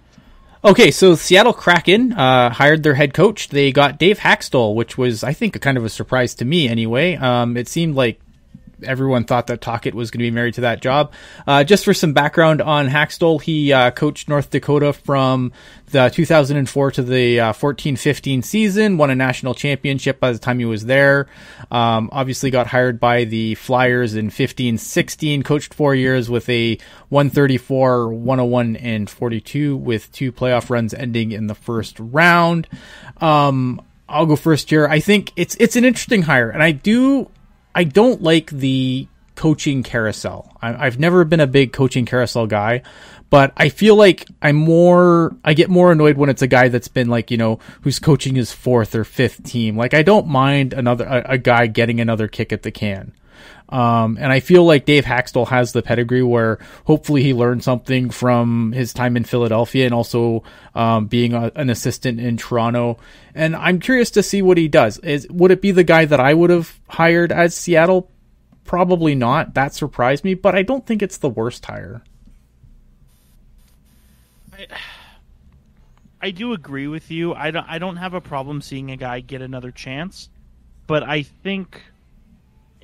Okay, so Seattle Kraken uh, hired their head coach. They got Dave Hakstol, which was, I think, a kind of a surprise to me anyway. Um, it seemed like everyone thought that Tocchet was going to be married to that job. Uh, just for some background on Hakstol, he uh, coached North Dakota from the 2004 to the uh, 14-15 season, won a national championship by the time he was there. Um, obviously got hired by the Flyers in 15-16, coached four years with a 134, 101, and 42 with two playoff runs ending in the first round. Um, I'll go first here. I think it's it's an interesting hire, and I do I don't like the coaching carousel. I, have never been a big coaching carousel guy, but I feel like I'm more, I get more annoyed when it's a guy that's been like, you know, who's coaching his fourth or fifth team. Like, I don't mind another, a, a guy getting another kick at the can. Um, and I feel like Dave Hakstol has the pedigree where hopefully he learned something from his time in Philadelphia and also um, being a, an assistant in Toronto. And I'm curious to see what he does. Is would it be the guy that I would have hired as Seattle? Probably not. That surprised me, but I don't think it's the worst hire.
I, I do agree with you. I don't. I don't have a problem seeing a guy get another chance, but I think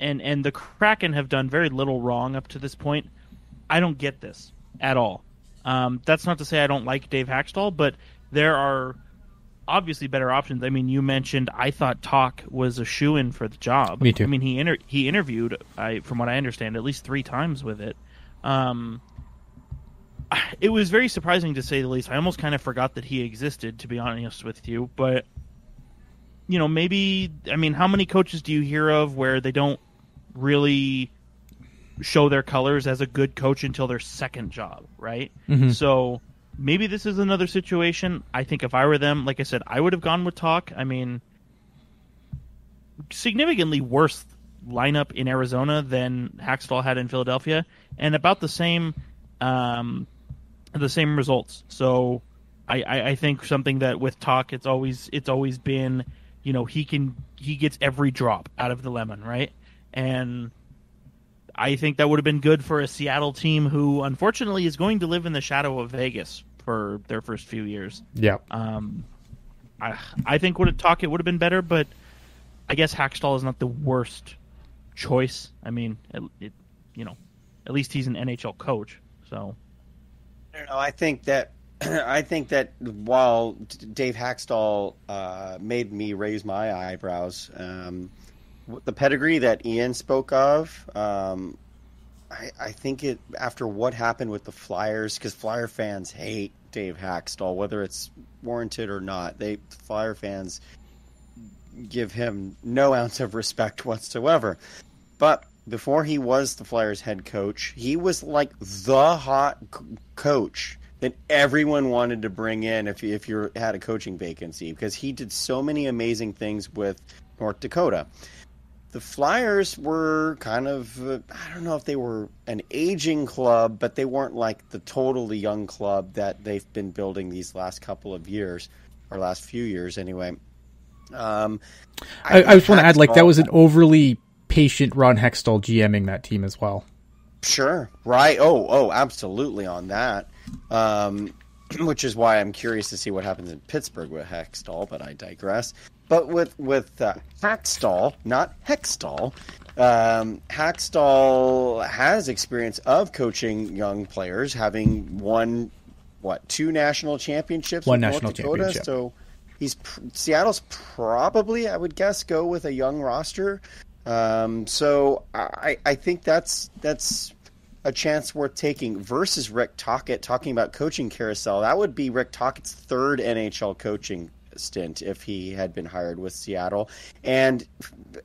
and and the Kraken have done very little wrong up to this point. I don't get this at all. Um, that's not to say I don't like Dave Hakstol, but there are obviously better options. I mean, you mentioned I thought Talk was a shoe in for the job.
Me too.
I mean, he inter- he interviewed, I from what I understand, at least three times with it. Um, it was very surprising to say the least. I almost kind of forgot that he existed, to be honest with you. But you know, maybe I mean, how many coaches do you hear of where they don't really show their colors as a good coach until their second job, right?
Mm-hmm.
So maybe this is another situation. I think if I were them, like I said, I would have gone with Talk. I mean, significantly worse lineup in Arizona than Hakstol had in Philadelphia, and about the same, um, the same results. So I, I, I think something that with Talk, it's always it's always been, you know, he can he gets every drop out of the lemon, right? And I think that would have been good for a Seattle team who, unfortunately, is going to live in the shadow of Vegas for their first few years.
Yeah.
Um, I I think would it Tocchet would have been better, but I guess Hakstol is not the worst choice. I mean, it, it you know, at least he's an NHL coach, so.
I don't know. I think that I think that while Dave Hakstol uh, made me raise my eyebrows. Um, the pedigree that Ian spoke of, um, I, I, think it after what happened with the Flyers, because Flyer fans hate Dave Hakstol, whether it's warranted or not. They Flyer fans give him no ounce of respect whatsoever. But before he was the Flyers head coach, he was like the hot coach that everyone wanted to bring in if if you had a coaching vacancy because he did so many amazing things with North Dakota the Flyers were kind of uh, I don't know if they were an aging club, but they weren't like the totally young club that they've been building these last couple of years or last few years anyway. Um,
I, I, just want to add, like that was an overly patient Ron Hextall GMing that team as well.
Sure, right? Oh, oh, absolutely on that. Um, which is why I'm curious to see what happens in Pittsburgh with Hextall, but I digress. But with with uh, Hakstol, not Hextall, um, Hakstol has experience of coaching young players, having won what two national championships,
one national Dakota, championship.
So he's Seattle's probably, I would guess, go with a young roster. Um, so I, I think that's that's a chance worth taking versus Rick Tocchet talking about coaching carousel. That would be Rick Tocchet's third NHL coaching stint if he had been hired with Seattle. And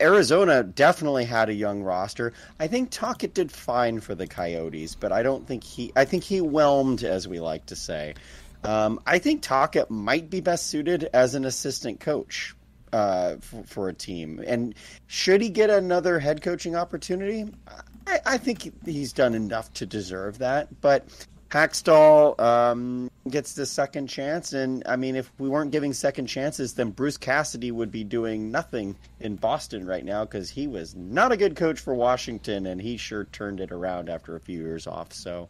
Arizona definitely had a young roster. I think Tocchet did fine for the Coyotes, but I don't think he. I think he whelmed, as we like to say. Um, I think Tocchet might be best suited as an assistant coach uh, for, for, a team. And should he get another head coaching opportunity? I, I think he's done enough to deserve that. But Hakstol um, gets the second chance, and I mean, if we weren't giving second chances, then Bruce Cassidy would be doing nothing in Boston right now because he was not a good coach for Washington, and he sure turned it around after a few years off. So,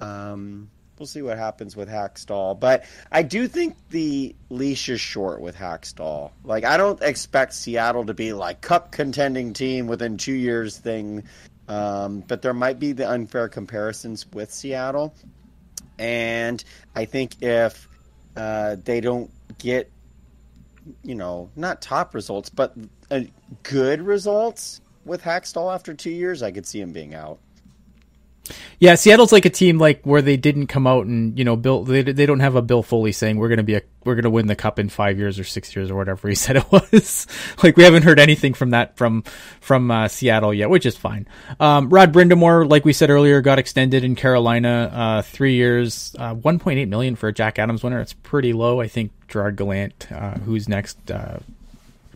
um, we'll see what happens with Hakstol, but I do think the leash is short with Hakstol. Like, I don't expect Seattle to be like cup contending team within two years thing um, but there might be the unfair comparisons with Seattle. And I think if uh, they don't get, you know, not top results, but uh, good results with Hakstol after two years, I could see him being out.
Yeah, Seattle's like a team like where they didn't come out and you know Bill they they don't have a Bill Foley saying we're gonna be a we're gonna win the cup in five years or six years or whatever he said it was. like we haven't heard anything from that from from uh, Seattle yet, which is fine. Um, Rod Brind'Amour, like we said earlier, got extended in Carolina, uh, three years, uh, one point eight million for a Jack Adams winner. It's pretty low. I think Gerard Gallant, uh, who's next, uh,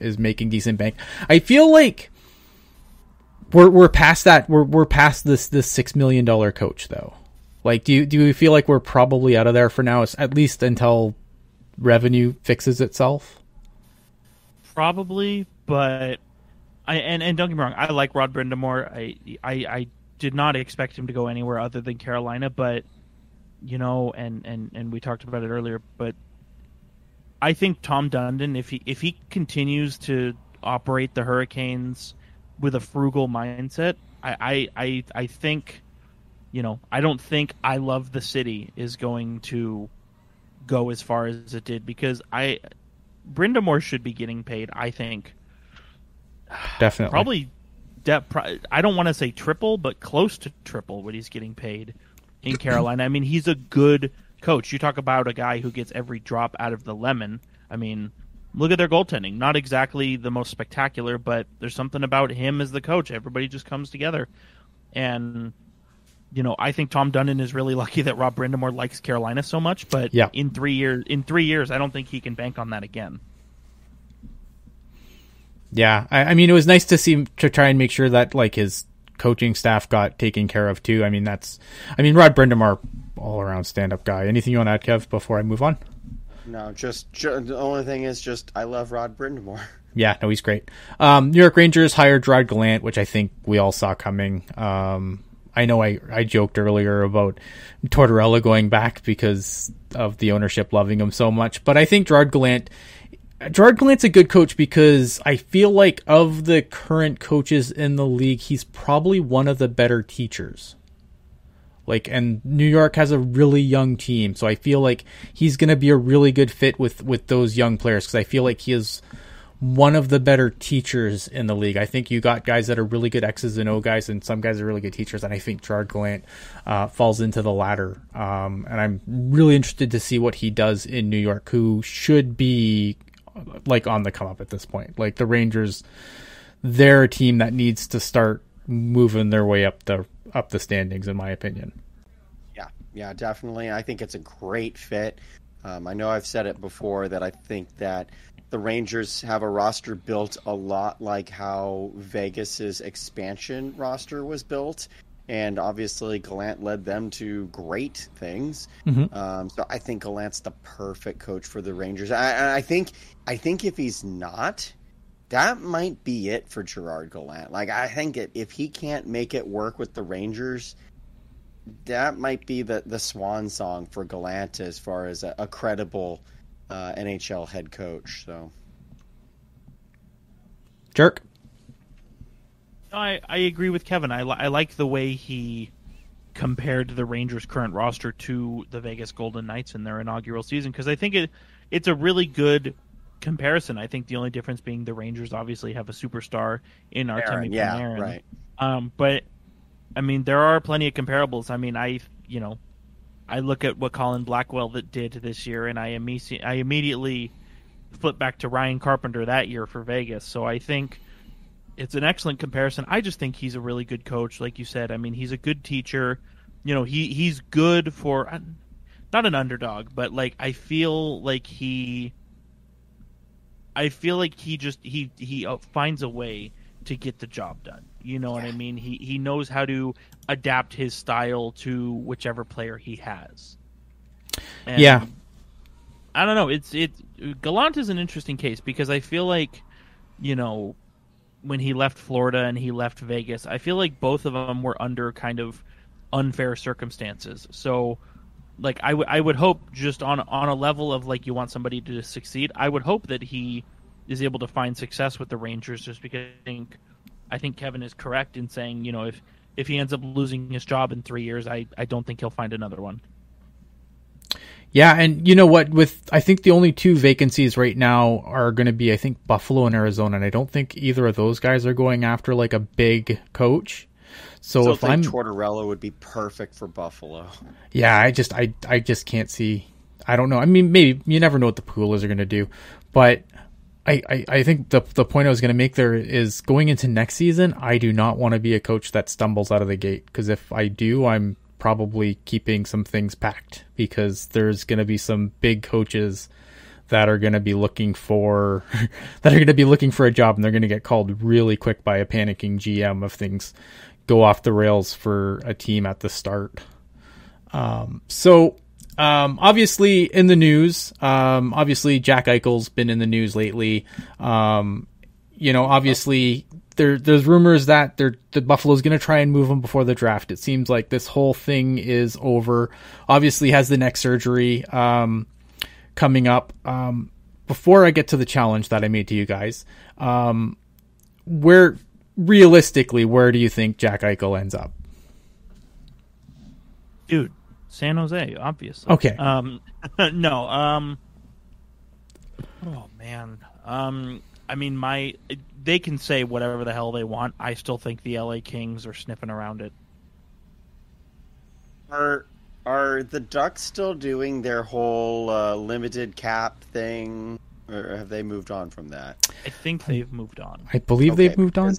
is making decent bank. I feel like we're we're past that. We're we're past this this six million dollar coach though. Like, do you do you feel like we're probably out of there for now? At least until revenue fixes itself.
Probably, but I and, and don't get me wrong, I like Rod Brind'Amour. I, I I did not expect him to go anywhere other than Carolina, but you know, and and and we talked about it earlier, but I think Tom Dundon, if he if he continues to operate the Hurricanes with a frugal mindset, I I I, I think, you know, I don't think I love the city is going to go as far as it did because I Brind'Amour should be getting paid. I think
definitely
probably. De- I don't want to say triple, but close to triple what he's getting paid in Carolina. I mean, he's a good coach. You talk about a guy who gets every drop out of the lemon. I mean, look at their goaltending. Not exactly the most spectacular, but there's something about him as the coach. Everybody just comes together. And you know, I think Tom Dundon is really lucky that Rob Brind'Amour likes Carolina so much, but
yeah.
in 3 years in 3 years I don't think he can bank on that again.
Yeah, I, I mean, it was nice to see to try and make sure that like his coaching staff got taken care of too. I mean, that's, I mean, Rod Brind'Amour, all around stand up guy. Anything you want to add, Kev, before I move on?
No, just, just the only thing is just I love Rod Brind'Amour.
Yeah, no, he's great. Um, New York Rangers hired Rod Gallant, which I think we all saw coming. Um, I know I, I joked earlier about Tortorella going back because of the ownership loving him so much, but I think Gerard Gallant Gerard Gallant's a good coach because I feel like of the current coaches in the league, he's probably one of the better teachers. Like, and New York has a really young team, so I feel like he's going to be a really good fit with with those young players because I feel like he is one of the better teachers in the league. I think you got guys that are really good X's and O guys, and some guys are really good teachers, and I think Gerard Gallant uh, falls into the latter. Um, and I'm really interested to see what he does in New York, who should be like on the come up at this point. Like the Rangers, they're a team that needs to start moving their way up the up the standings, in my opinion.
Yeah, yeah, definitely. I think it's a great fit. Um, I know I've said it before that I think that the Rangers have a roster built a lot like how Vegas's expansion roster was built and obviously Gallant led them to great things. Mm-hmm. Um, so I think Gallant's the perfect coach for the Rangers. I, I, think I think if he's not, that might be it for Gerard Gallant. Like I think it, if he can't make it work with the Rangers, that might be the the swan song for Gallant as far as a, a credible uh, NHL head coach. So,
jerk.
I, I agree with Kevin. I, I like the way he compared the Rangers' current roster to the Vegas Golden Knights in their inaugural season because I think it it's a really good comparison. I think the only difference being the Rangers obviously have a superstar in Artemi
yeah,
Panarin.
right.
Um, but I mean, there are plenty of comparables. I mean, I you know, I look at what Colin Blackwell that did this year, and I immediately I immediately flip back to Ryan Carpenter that year for Vegas. So I think it's an excellent comparison. I just think he's a really good coach, like you said. I mean, he's a good teacher. You know, he he's good for uh, not an underdog, but like I feel like he I feel like he just he he uh, finds a way to get the job done. You know yeah. what I mean? He he knows how to adapt his style to whichever player he has.
And yeah.
I don't know. It's it Gallant is an interesting case because I feel like you know when he left Florida and he left Vegas, I feel like both of them were under kind of unfair circumstances. So, like I, w- I would hope just on on a level of like you want somebody to succeed, I would hope that he is able to find success with the Rangers. Just because I think I think Kevin is correct in saying you know if if he ends up losing his job in three years, I I don't think he'll find another one.
Yeah, and you know what? With I think the only two vacancies right now are going to be I think Buffalo and Arizona, and I don't think either of those guys are going after like a big coach. So, if I'm
Tortorella would be perfect for Buffalo.
Yeah, I just I I just can't see. I don't know. I mean, maybe you never know what the Pegulas are going to do, but I, I, I think the the point I was going to make there is going into next season. I do not want to be a coach that stumbles out of the gate because if I do, I'm probably keeping some things packed because there's going to be some big coaches that are going to be looking for that are going to be looking for a job and they're going to get called really quick by a panicking GM of things go off the rails for a team at the start. Um, so um, obviously in the news, um, obviously Jack Eichel's been in the news lately. Um, you know, obviously there there's rumors that they're, the Buffalo's going to try and move him before the draft. It seems like this whole thing is over. Obviously, has the neck surgery um, coming up. Um, before I get to the challenge that I made to you guys, um, where realistically, where do you think Jack Eichel ends up?
Dude, San Jose, obviously.
Okay.
Um, no. Um. Oh man. Um. I mean, my they can say whatever the hell they want. I still think the LA Kings are sniffing around it.
Are are the Ducks still doing their whole uh, limited cap thing, or have they moved on from that?
I think they've moved on.
I believe
Okay,
they've moved on.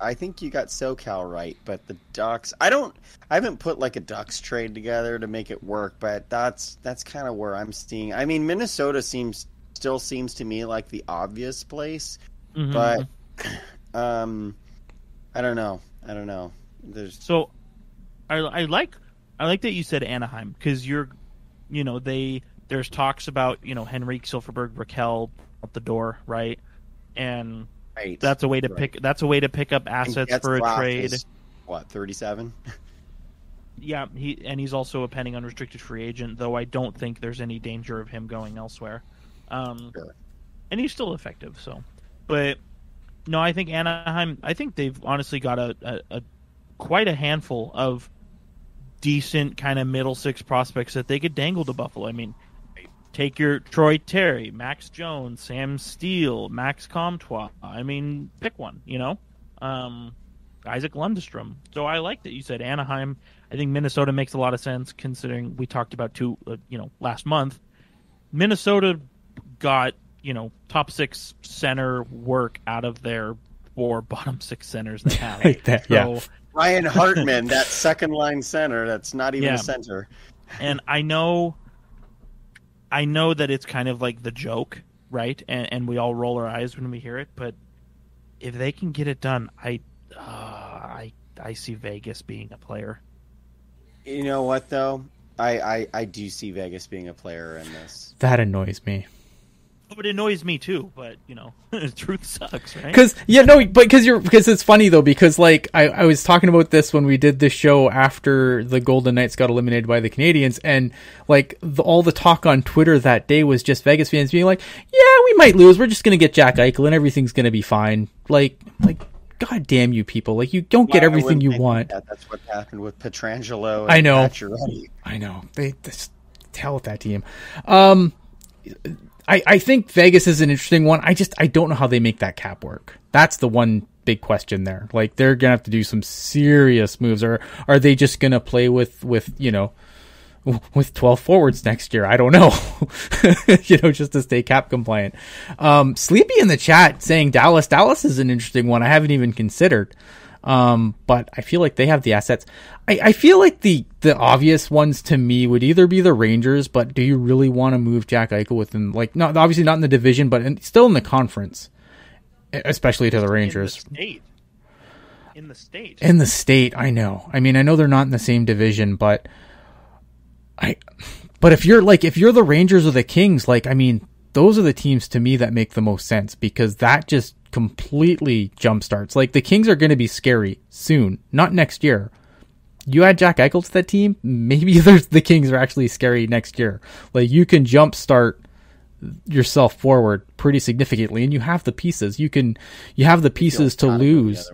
I think you got SoCal right, but the Ducks. I don't. I haven't put like a Ducks trade together to make it work, but that's that's kind of where I'm seeing. I mean, Minnesota seems still seems to me like the obvious place,
Mhm.
but um, I don't know. I don't know. There's
So, I, I like I like that you said Anaheim because you're, you know, they there's talks about you know Henrik Silfverberg, Rakell out the door, right? And
right.
that's a way to
Right.
pick that's a way to pick up assets for a trade.
is, What thirty seven?
Yeah, he and he's also a pending unrestricted free agent, though I don't think there's any danger of him going elsewhere. Um,
Sure.
And he's still effective, so. But no, I think Anaheim. I think they've honestly got a, a, a quite a handful of decent kind of middle six prospects that they could dangle to Buffalo. I mean, take your Troy Terry, Max Jones, Sam Steel, Max Comtois. I mean, pick one. You know, um, Isac Lundestrom. So I like that you said Anaheim. I think Minnesota makes a lot of sense considering we talked about two, uh, you know, last month. Minnesota got you know top six center work out of their four bottom six centers they have.
Like that,
so,
yeah.
Ryan Hartman, that second line center. That's not even
Yeah.
a center.
and I know, I know that it's kind of like the joke, right? And and we all roll our eyes when we hear it, but if they can get it done, I, uh, I, I see Vegas being a player.
You know what though? I, I, I do see Vegas being a player in this.
That annoys me.
But it annoys me too. But you know, truth sucks, right?
Because yeah, no, but because you're because it's funny though because like I, I was talking about this when we did this show after the Golden Knights got eliminated by the Canadiens, and like the, all the talk on Twitter that day was just Vegas fans being like, "Yeah, we might lose. We're just gonna get Jack Eichel and everything's gonna be fine." Like, like, god damn you people! Like you don't get
I
everything you want.
That. That's what happened with Pietrangelo. And
I know.
Pacioretty.
I know they just tell with that team. Um, I I think Vegas is an interesting one. I just I don't know how they make that cap work. That's the one big question there. Like they're gonna have to do some serious moves, or are they just gonna play with with you know with 12 forwards next year. I don't know. you know, just to stay cap compliant. Um, Sleepy in the chat saying Dallas. Dallas is an interesting one. I haven't even considered. Um, but I feel like they have the assets. I, I feel like the, the obvious ones to me would either be the Rangers, but do you really want to move Jack Eichel within, like, not, obviously not in the division, but in, still in the conference, especially to the Rangers.
in the state. In the state.
In the state, I know. I mean, I know they're not in the same division, but I but if you're like if you're the Rangers or the Kings, like I mean, those are the teams to me that make the most sense because that just completely jumpstarts. Like the Kings are going to be scary soon, not next year. You add Jack Eichel to that team, maybe there's the Kings are actually scary next year. Like you can jumpstart yourself forward pretty significantly, and you have the pieces. You can you have the pieces to
Gotta go the
lose.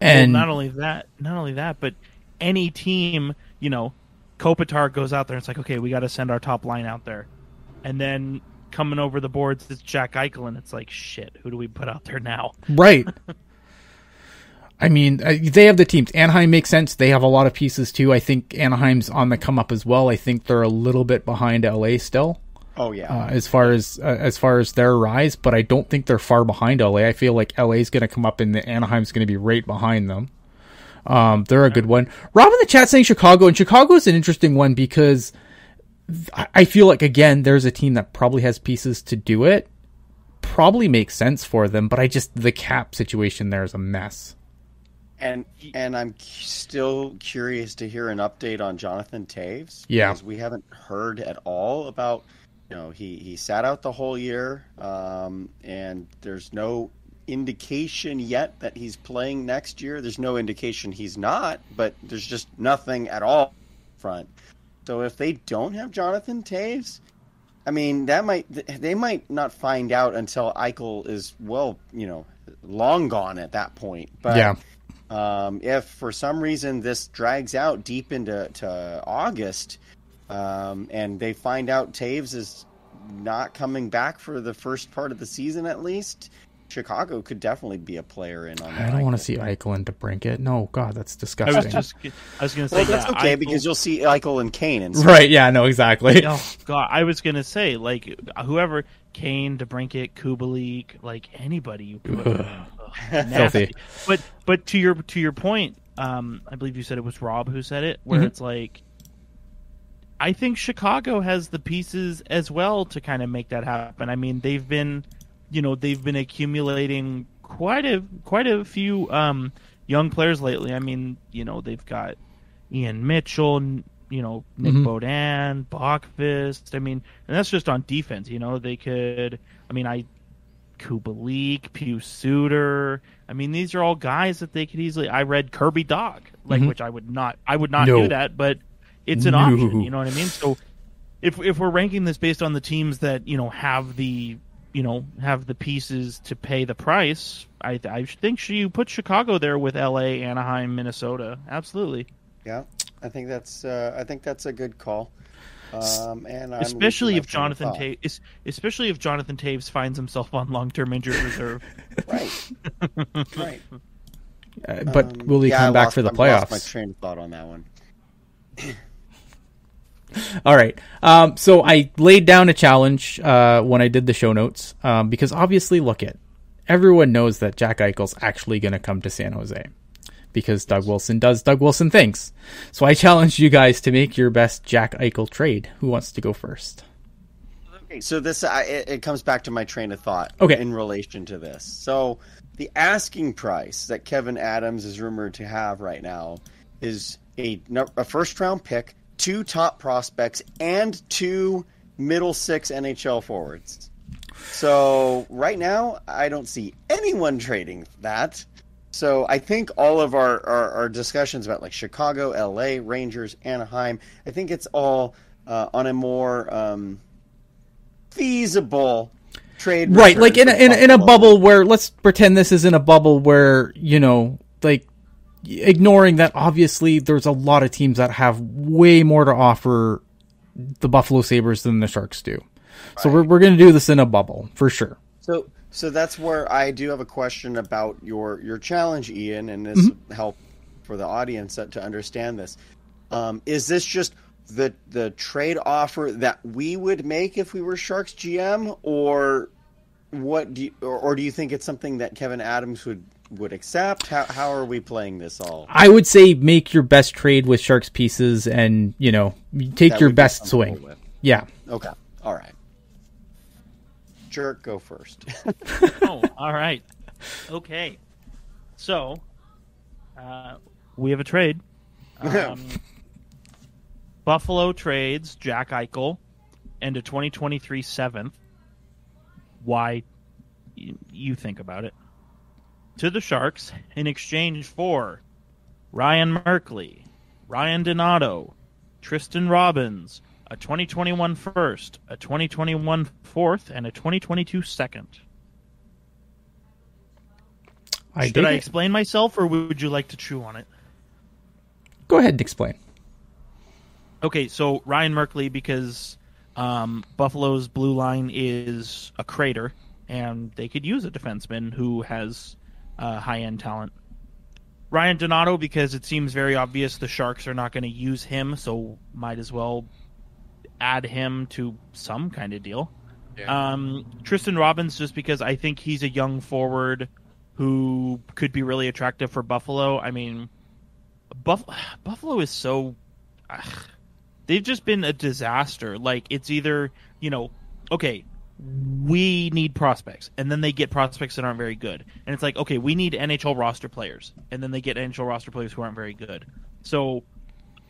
And
well, not only that, not only that, but any team, you know, Kopitar goes out there and it's like, okay, we got to send our top line out there, and then coming over the boards, it's Jack Eichel, and it's like, shit, who do we put out there now?
Right. I mean, uh, they have the teams. Anaheim makes sense. They have a lot of pieces too. I think Anaheim's on the come up as well. I think they're a little bit behind LA still,
Oh yeah.
uh, as far as uh, as far as their rise. But I don't think they're far behind LA. I feel like LA's going to come up and the Anaheim's going to be right behind them. Um, they're a good one. Rob in the chat saying Chicago, and Chicago is an interesting one because I- I feel like again, there's a team that probably has pieces to do it. Probably makes sense for them, but I just the cap situation there is a mess.
And and I'm still curious to hear an update on Jonathan Toews.
Yeah.
because we haven't heard at all about. You know, he he sat out the whole year, um, and there's no indication yet that he's playing next year. There's no indication he's not, but there's just nothing at all front. So if they don't have Jonathan Toews, I mean that might they might not find out until Eichel is well, you know, long gone at that point. But
yeah,
um, if for some reason this drags out deep into to August, um, and they find out Toews is not coming back for the first part of the season at least, Chicago could definitely be a player in on that.
I don't want to see Eichel and DeBrincat. No, God, that's
I
disgusting.
was just I was gonna say
Well, that's
yeah,
okay
I-
because you'll see Eichel and Kane and
right? Yeah, no, exactly.
Oh God, I was gonna say like whoever Kane, DeBrincat, Kubalik, like anybody you put, ugh, nasty.
Filthy.
But but to your to your point, um, I believe you said it was Rob who said it, where
Mhm.
it's like, I think Chicago has the pieces as well to kind of make that happen. I mean, they've been, you know, they've been accumulating quite a quite a few um, young players lately. I mean, you know, they've got Ian Mitchell, you know, Nick
Mhm.
Beaudin, Boqvist. I mean, and that's just on defense. You know, they could. I mean, I Kubalik, Pius Suter. I mean, these are all guys that they could easily. I read Kirby Dach, like
Mhm.
which I would not. I would not
No.
do that, but it's an
No.
option. You know what I mean? So if if we're ranking this based on the teams that you know have the you know have the pieces to pay the price, I I think you put Chicago there with L.A., Anaheim, Minnesota. Absolutely.
Yeah, I think that's uh, I think that's a good call. Um, and I'm
especially if
my train of
Jonathan
thought.
Toews, especially if Jonathan Toews finds himself on long-term injured reserve.
right, right.
Uh, but
Um,
will he
yeah,
come
I
back
lost-
for the
I lost
playoffs?
my train of thought on that one.
All right. Um, so I laid down a challenge uh, when I did the show notes um, because obviously, look at everyone knows that Jack Eichel's actually going to come to San Jose because Doug Wilson does Doug Wilson things. So I challenged you guys to make your best Jack Eichel trade. Who wants to go first?
Okay, so this I, it, it comes back to my train of thought.
Okay.
in relation to this, so the asking price that Kevyn Adams is rumored to have right now is a a first round pick, two top prospects, and two middle six NHL forwards. So right now, I don't see anyone trading that. So I think all of our, our, our discussions about like Chicago, LA, Rangers, Anaheim, I think it's all uh, on a more um, feasible trade.
Right, like in a, in a, in a bubble where let's pretend this is in a bubble where you know, like ignoring that obviously there's a lot of teams that have way more to offer the Buffalo Sabres than the Sharks do. So we're we're gonna do this in a bubble for sure.
So so that's where I do have a question about your your challenge, Ian, and this
Mm-hmm.
help for the audience to to understand this. Um, is this just the the trade offer that we would make if we were Sharks GM, or what do you, or, or do you think it's something that Kevyn Adams would would accept? How how are we playing this all?
I would say make your best trade with Sharks pieces and you know take
That
your
we'd be
best swing.
with?
Yeah.
Okay, all right. Jerk, go first.
oh, all right. Okay. So, uh, we have a trade. Um, Buffalo trades Jack Eichel and a 2023 seventh. Why? You, you think about it. To the Sharks in exchange for Ryan Merkley, Ryan Donato, Tristen Robins, a 2021 first, a 2021 fourth, and a 2022 second.
I
Should I
it.
explain myself, or would you like to chew on it?
Go ahead and explain.
Okay, so Ryan Merkley, because um, Buffalo's blue line is a crater, and they could use a defenseman who has uh, high end talent. Ryan Donato, because it seems very obvious the Sharks are not going to use him, so might as well add him to some kind of deal. Um, Tristen Robins, just because I think he's a young forward who could be really attractive for Buffalo. I mean, Buff- Buffalo is so. ugh, they've just been a disaster. Like it's either you know, okay, we need prospects, and then they get prospects that aren't very good, and it's like okay, we need NHL roster players, and then they get NHL roster players who aren't very good. So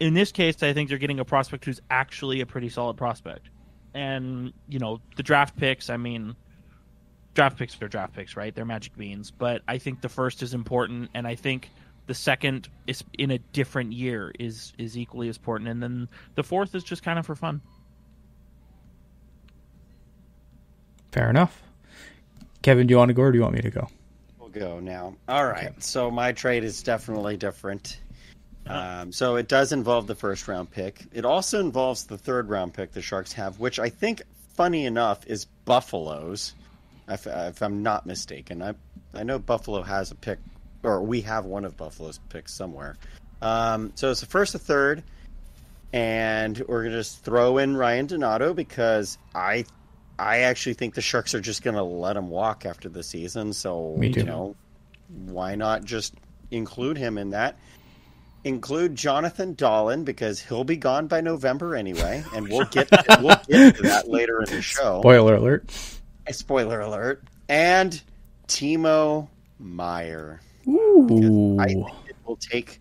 in this case, I think they're getting a prospect who's actually a pretty solid prospect, and you know the draft picks. I mean. Draft picks are draft picks, right? They're magic beans, but I think the first is important, and I think the second is in a different year is is equally as important and then the fourth is just kind of for fun
Fair enough. Kevin, do you want to go or do you want me to go?
We'll go now. All right. Okay. So my trade is definitely different. Um, so it does involve the first round pick. It also involves the third round pick the Sharks have, which I think, funny enough, is Buffalo's. If, if I'm not mistaken, I I know Buffalo has a pick or we have one of Buffalo's picks somewhere. Um, so it's the first, a third, and we're gonna just throw in Ryan Donato because I, I actually think the Sharks are just gonna let him walk after the season. So you know, why not just include him in that? Include Jonathan Dahlen because he'll be gone by November anyway, and we'll get we'll get to that later in the show.
Spoiler alert!
Spoiler alert! And Timo Meier.
Ooh.
I think it will take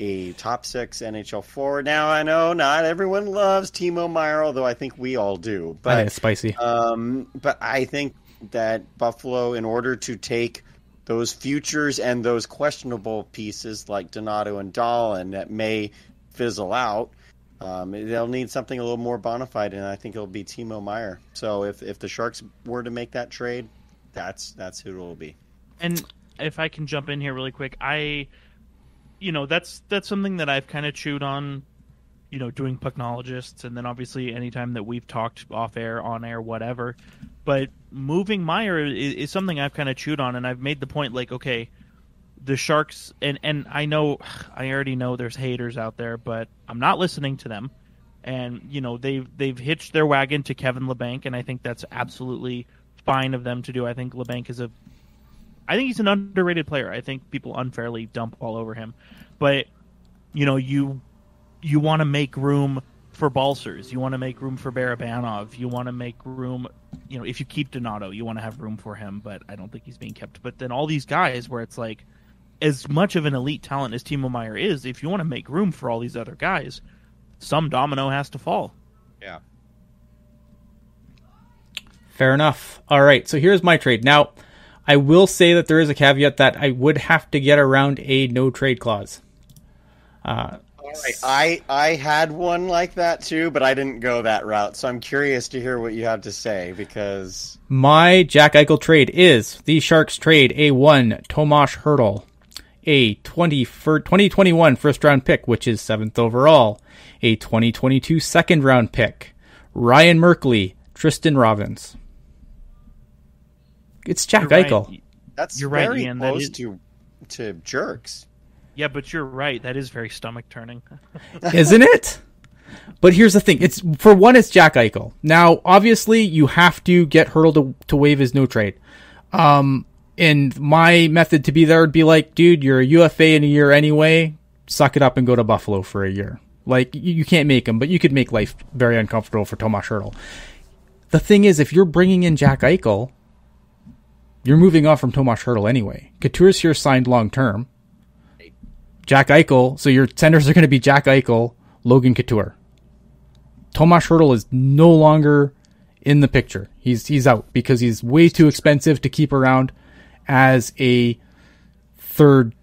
a top six NHL forward. Now I know not everyone loves Timo Meier, although I think we all do. But
it's spicy.
Um, but I think that Buffalo, in order to take those futures and those questionable pieces like Donato and Dahlen that may fizzle out, um, they'll need something a little more bona fide, and I think it'll be Timo Meier. So if if the Sharks were to make that trade, that's that's who it will be.
And if I can jump in here really quick, I, you know, that's that's something that I've kind of chewed on, you know, doing pucknologists, and then obviously anytime that we've talked off air, on air, whatever. But moving Meier is, is something I've kind of chewed on, and I've made the point like, okay, the Sharks, and and I know, I already know there's haters out there, but I'm not listening to them. And you know they've they've hitched their wagon to Kevin Labanc, and I think that's absolutely fine of them to do. I think Labanc is a I think he's an underrated player. I think people unfairly dump all over him, but you know you you want to make room for Balcers. You want to make room for Barabanov. You want to make room. You know, if you keep Donato, you want to have room for him. But I don't think he's being kept. But then all these guys, where it's like, as much of an elite talent as Timo Meier is, if you want to make room for all these other guys, some domino has to fall.
Yeah.
Fair enough. All right. So here's my trade. Now, I will say that there is a caveat that I would have to get around a no trade clause. Uh,
I I had one like that too, but I didn't go that route. So I'm curious to hear what you have to say because
my Jack Eichel trade is the Sharks trade a one Tomas Hertl a 20 for 2021 first round pick, which is seventh overall, a 2022 second round pick, Ryan Merkley, Tristen Robins. It's Jack you're Eichel. Right.
That's you're very right, Ian. close is... to to jerks.
Yeah, but you're right. That is very stomach turning,
isn't it? But here's the thing: it's for one, it's Jack Eichel. Now, obviously, you have to get Hertl to to waive his no trade. Um, and my method to be there would be like, dude, you're a UFA in a year anyway. Suck it up and go to Buffalo for a year. Like you, you can't make him, but you could make life very uncomfortable for Tomas Hertl. The thing is, if you're bringing in Jack Eichel, you're moving off from Tomas Hertl anyway. Couture's here signed long term. Jack Eichel, so your centers are going to be Jack Eichel, Logan Couture. Tomas Hertl is no longer in the picture. He's he's out because he's way too expensive to keep around as a third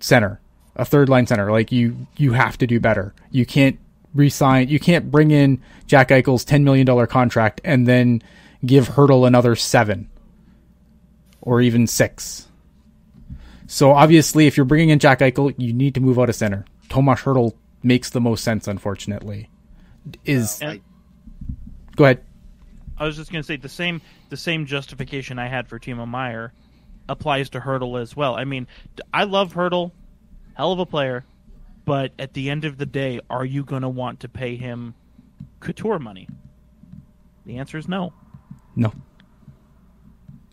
center, a third line center. Like you you have to do better. You can't resign. You can't bring in Jack Eichel's ten million dollar contract and then give Hertl another seven or even six. So obviously, if you're bringing in Jack Eichel, you need to move out of center. Tomas Hertl makes the most sense, unfortunately. Is and, go ahead.
I was just going to say the same the same justification I had for Timo Meier applies to Hertl as well. I mean, I love Hertl, hell of a player, but at the end of the day, are you going to want to pay him couture money? The answer is no.
No.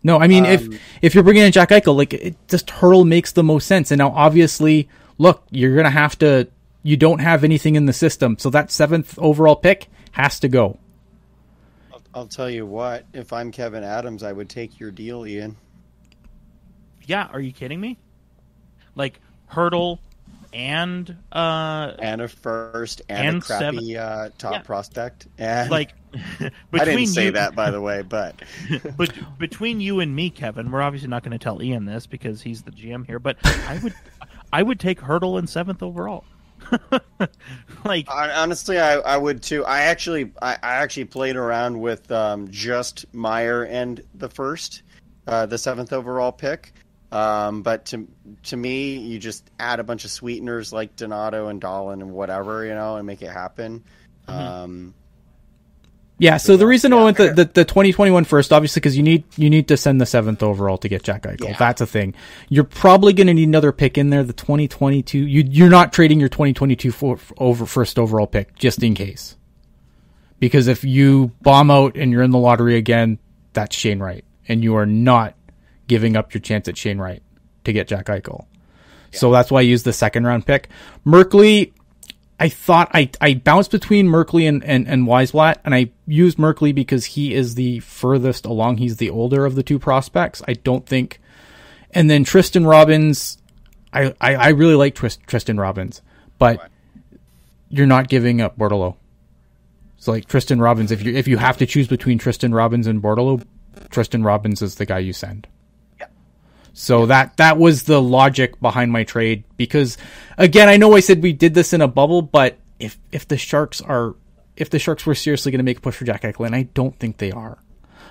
No, I mean um, if if you're bringing in Jack Eichel, like it just Hertl makes the most sense. And now obviously, look, you're gonna have to you don't have anything in the system. So that seventh overall pick has to go.
I'll, I'll tell you what. If I'm Kevyn Adams, I would take your deal, Ian.
Yeah, are you kidding me? Like Hertl and uh
And a first and,
And
a crappy uh, top
Yeah.
prospect. And
like
I didn't say
you,
that, by the way, but
but between you and me, Kevin, we're obviously not going to tell Ian this because he's the GM here. But I would, I would take Hertl in seventh overall. like,
Hon- honestly, I, I would too. I actually, I, I actually played around with um, just Meier and the first, uh, the seventh overall pick. Um, but to to me, you just add a bunch of sweeteners like Donato and Dahlen and whatever, you know, and make it happen. Um,
Yeah, so the reason I went the, the, the 2021 first, obviously, because you need you need to send the seventh overall to get Jack Eichel.
Yeah.
That's a thing. You're probably going to need another pick in there. The 2022, you you're not trading your 2022 for, over first overall pick just in case, because if you bomb out and you're in the lottery again, that's Shane Wright, and you are not giving up your chance at Shane Wright to get Jack Eichel. So that's why I used the second round pick. Merkley, I thought I, I bounced between Merkley and, and, and Wiesblatt, and I used Merkley because he is the furthest along. He's the older of the two prospects. I don't think. And then Tristen Robins, I, I, I really like Trist, Tristen Robins, but you're not giving up Bordeleau. So like Tristen Robins, if you if you have to choose between Tristen Robins and Bordeleau, Tristen Robins is the guy you send. So that that was the logic behind my trade because again, I know I said we did this in a bubble, but if if the Sharks are if the Sharks were seriously going to make a push for Jack Eichel, and I don't think they are,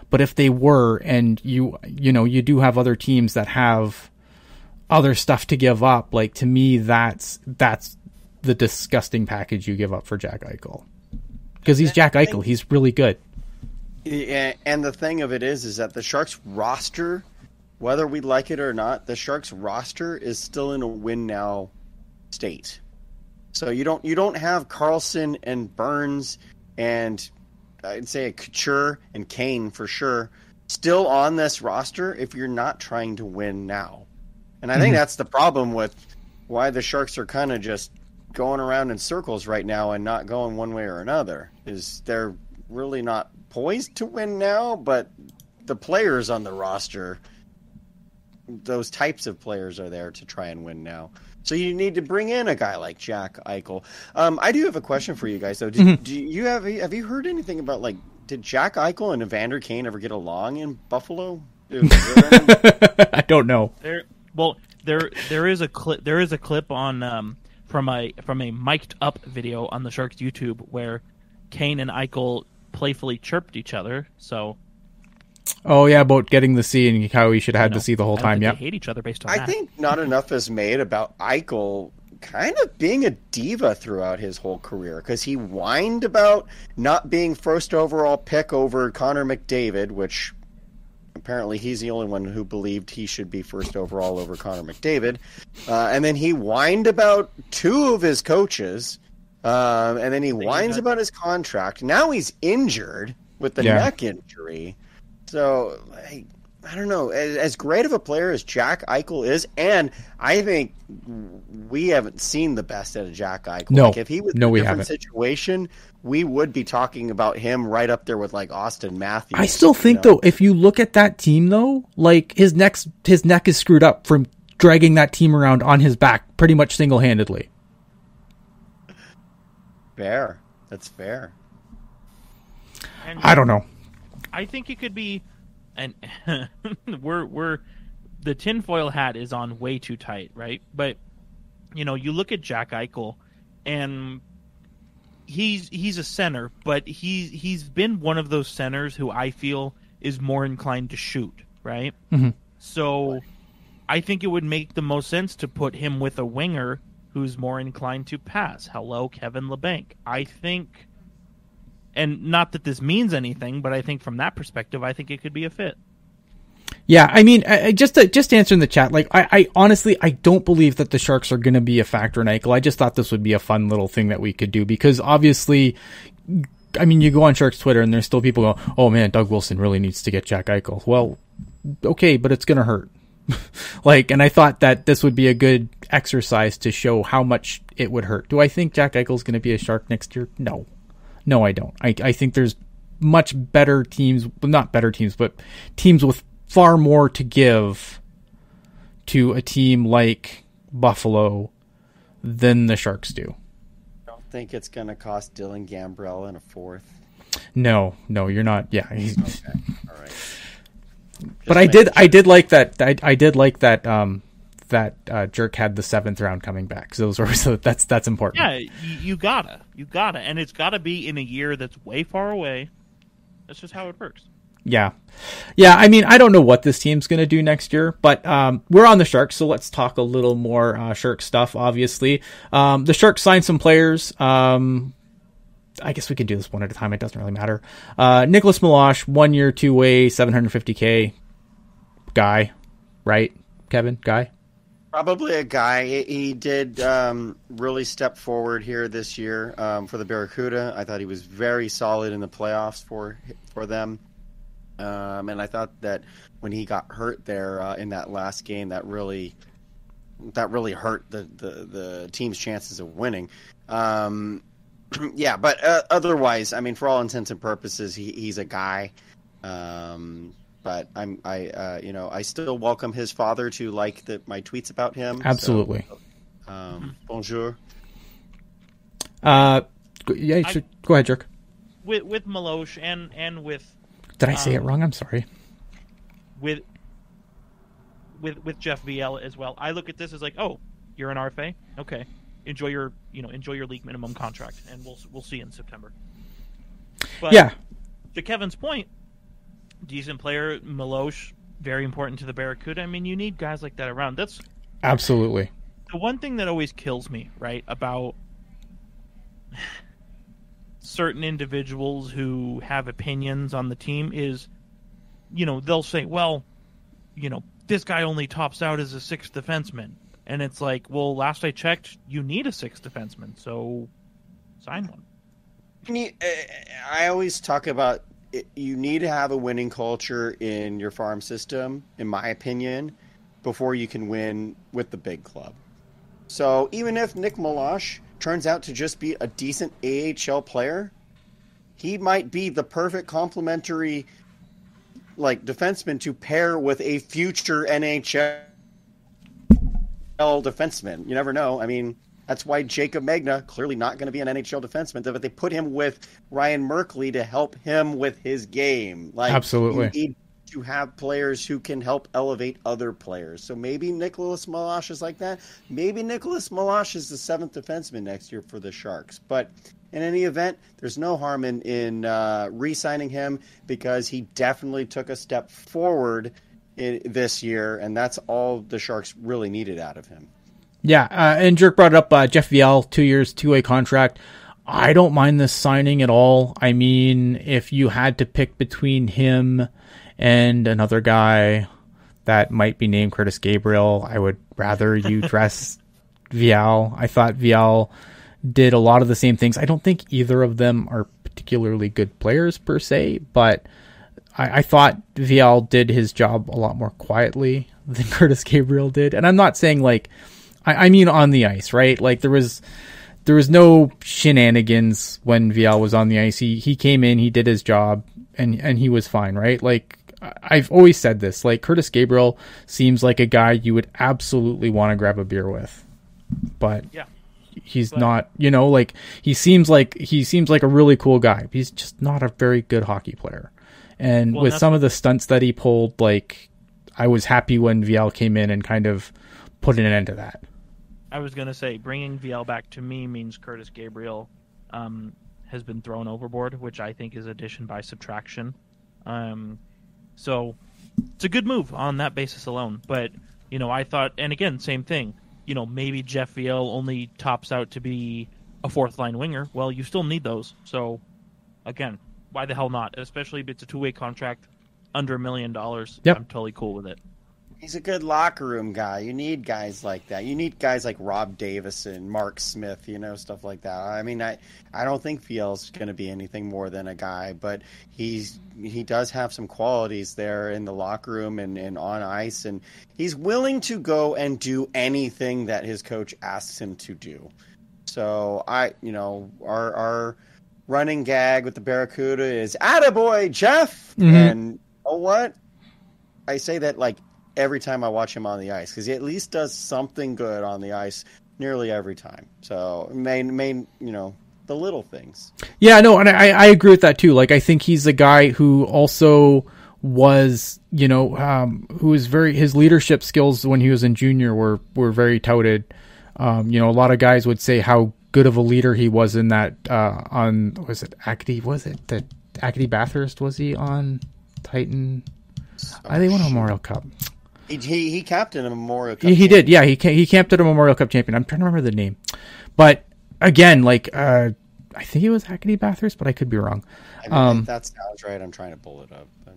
but if they were, and you you know you do have other teams that have other stuff to give up, like to me that's that's the disgusting package you give up for Jack Eichel. Because he's Jack Eichel, he's really good.
And the thing of it is, is that the Sharks roster, whether we like it or not, the Sharks roster is still in a win now state. So you don't you don't have Karlsson and Burns and I'd say a Couture and Kane for sure still on this roster if you're not trying to win now. And I think mm-hmm. that's the problem with why the Sharks are kind of just going around in circles right now and not going one way or another. Is they're really not poised to win now, but the players on the roster, those types of players are there to try and win now. So you need to bring in a guy like Jack Eichel. Um, I do have a question for you guys though. Did, Do you have have you heard anything about like did Jack Eichel and Evander Kane ever get along in Buffalo? Is there any-
I don't know.
there, well, there, there is a clip. There is a clip on um, from a from a mic'd up video on the Sharks YouTube where Kane and Eichel playfully chirped each other. So
Oh yeah, about getting the C and how he should have had
you
the C the whole
I
time. Yeah.
hate each other based on
I
that.
think not enough is made about Eichel kind of being a diva throughout his whole career because he whined about not being first overall pick over Connor McDavid, which apparently he's the only one who believed he should be first overall over Connor McDavid. Uh, and then he whined about two of his coaches. Um, and then he whines about his contract. Now he's injured with the
Yeah.
neck injury. So, like, I don't know. As, as great of a player as Jack Eichel is, and I think we haven't seen the best out of Jack Eichel.
No.
like if he was
No,
in a
we
different
haven't.
situation, we would be talking about him right up there with like Auston Matthews.
I still
you
think
know?
though, if you look at that team though, like his next his neck is screwed up from dragging that team around on his back pretty much single handedly.
fair. That's fair.
I don't know.
I think it could be, and we're we're the tinfoil hat is on way too tight, right? But you know, you look at Jack Eichel, and he's he's a center, but he's he's been one of those centers who I feel is more inclined to shoot, right?
Mhm.
So I think it would make the most sense to put him with a winger who's more inclined to pass. Hello, Kevin Labanc. I think and not that this means anything, but I think from that perspective, I think it could be a fit.
Yeah, I mean, I, just to, just to answer in the chat, like I, I honestly I don't believe that the Sharks are going to be a factor in Eichel. I just thought this would be a fun little thing that we could do because obviously, I mean, you go on Sharks Twitter and there's still people go, "Oh man, Doug Wilson really needs to get Jack Eichel." Well, okay, but it's going to hurt. like, and I thought that this would be a good exercise to show how much it would hurt. Do I think Jack Eichel's going to be a Shark next year? No, no, I don't. I, I think there's much better teams, well, not better teams, but teams with far more to give to a team like Buffalo than the Sharks do.
I don't think it's going to cost Dylan Gambrell in a fourth.
No, no, you're not. Yeah,
Okay, all right.
but I did, I did like that. I, I did like that. Um, that uh, Jerk had the seventh round coming back. So those were so that's that's important.
Yeah, you, you gotta, you gotta, and it's gotta be in a year that's way far away. That's just how it works.
Yeah. Yeah, I mean, I don't know what this team's to do next year, but um, we're on the Sharks, so let's talk a little more uh, Shark stuff, obviously. Um, the Sharks signed some players. Um, I guess we can do this one at a time. It doesn't really matter. Uh, Nicolas Meloche, one year, two way, 750K guy, right? Kevin, guy?
Probably a guy. He- did um, really step forward here this year um, for the Barracuda. I thought he was very solid in the playoffs for for them, um, and I thought that when he got hurt there uh, in that last game, that really that really hurt the the, the team's chances of winning. Um, yeah, but uh, otherwise, I mean, for all intents and purposes, he, he's a guy. Um, but I'm I uh, you know I still welcome his father to like the, my tweets about him. so,
Absolutely.
um, bonjour.
Uh, go- yeah,
I-
sure. go ahead, Jerk.
With with Meloche and and with
Did I say it
Um,
wrong? I'm sorry.
with with with Jeff Viel as well. I look at this as like, oh, you're an RFA, okay. Enjoy your you know enjoy your league minimum contract, and we'll we'll see in September. But
Yeah,
to Kevin's point, decent player, Meloche, very important to the Barracuda. I mean, you need guys like that around. That's
absolutely.
the one thing that always kills me, right, about certain individuals who have opinions on the team is, you know, they'll say, well, you know, this guy only tops out as a sixth defenseman. And it's like, well, last I checked, you need a sixth defenseman, so sign one.
You need- uh, I always talk about it, you need to have a winning culture in your farm system, in my opinion, before you can win with the big club. So even if Nick Meloche turns out to just be a decent AHL player, he might be the perfect complementary like defenseman to pair with a future NHL defenseman. You never know. I mean, that's why Jacob Magna clearly not going to be an NHL defenseman, but they put him with Ryan Merkley to help him with his game. Like
Absolutely.
you need to have players who can help elevate other players. So maybe Nicolas Meloche is like that. Maybe Nicolas Meloche is the seventh defenseman next year for the Sharks. But in any event, there's no harm in in uh, re-signing him because he definitely took a step forward in, this year, and that's all the Sharks really needed out of him.
Yeah, uh, and Jerk brought up uh, Jeff Viel, two years, two way contract. I don't mind this signing at all. I mean, if you had to pick between him and another guy that might be named Curtis Gabriel, I would rather you dress Viel. I thought Viel did a lot of the same things. I don't think either of them are particularly good players per se, but I, I thought Viel did his job a lot more quietly than Curtis Gabriel did. And I'm not saying like I, I mean on the ice, right? Like there was there was no shenanigans when Viel was on the ice. He he came in, he did his job, and and he was fine, right? Like I've always said this. Like Curtis Gabriel seems like a guy you would absolutely want to grab a beer with, but
Yeah.
he's
But-
not. You know, like he seems like he seems like a really cool guy. He's just not a very good hockey player. And
Well,
with some of the stunts that he pulled, like I was happy when Viel came in and kind of put an end to that.
I was gonna say bringing VL back to me means Curtis Gabriel um, has been thrown overboard, which I think is addition by subtraction. Um, so it's a good move on that basis alone. But you know, I thought, and again, same thing. You know, maybe Jeff Viel only tops out to be a fourth line winger. Well, you still need those. So again, why the hell not? Especially if it's a two way contract under a million dollars.
Yep.
I'm totally cool with it.
He's a good locker room guy. You need guys like that. You need guys like Rob Davison, Mark Smith, you know, stuff like that. I mean, I I don't think Viel's going to be anything more than a guy, but he's he does have some qualities there in the locker room and, and on ice, and he's willing to go and do anything that his coach asks him to do. So I, you know, our our running gag with the Barracuda is "Attaboy, Jeff,"
Mhm.
and oh what? I say that like every time I watch him on the ice because he at least does something good on the ice nearly every time. So main main you know the little things.
Yeah, no, and I, I agree with that too. Like, I think he's a guy who also was, you know, um, who was very his leadership skills when he was in junior were were very touted. Um, you know, a lot of guys would say how good of a leader he was in that uh, on was it Acadie was it that Acadie Bathurst was he on Titan? I think won a Memorial Cup.
He he, he captained a Memorial Cup.
He, he did, yeah. He ca- he camped at a Memorial Cup champion. I'm trying to remember the name, but again, like uh, I think it was Hackney Bathurst, but I could be wrong.
I mean,
um,
that sounds right. I'm trying to pull it up. But.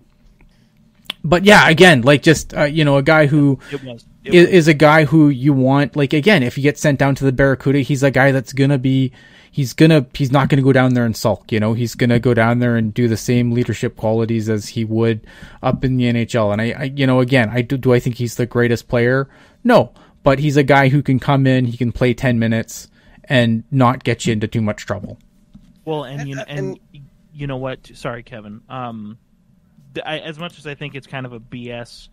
But yeah, again, like just uh, you know, a guy who
It was. It
is,
was.
is a guy who you want. Like again, if he gets sent down to the Barracuda, he's a guy that's gonna be. He's gonna. He's not gonna go down there and sulk. You know, he's gonna go down there and do the same leadership qualities as he would up in the NHL. And I, I you know, again, I do. Do I think he's the greatest player? No, but he's a guy who can come in. He can play ten minutes and not get you into too much trouble.
Well, and you
And-
and, you know what? Sorry, Kevin. Um, I, as much as I think it's kind of a BS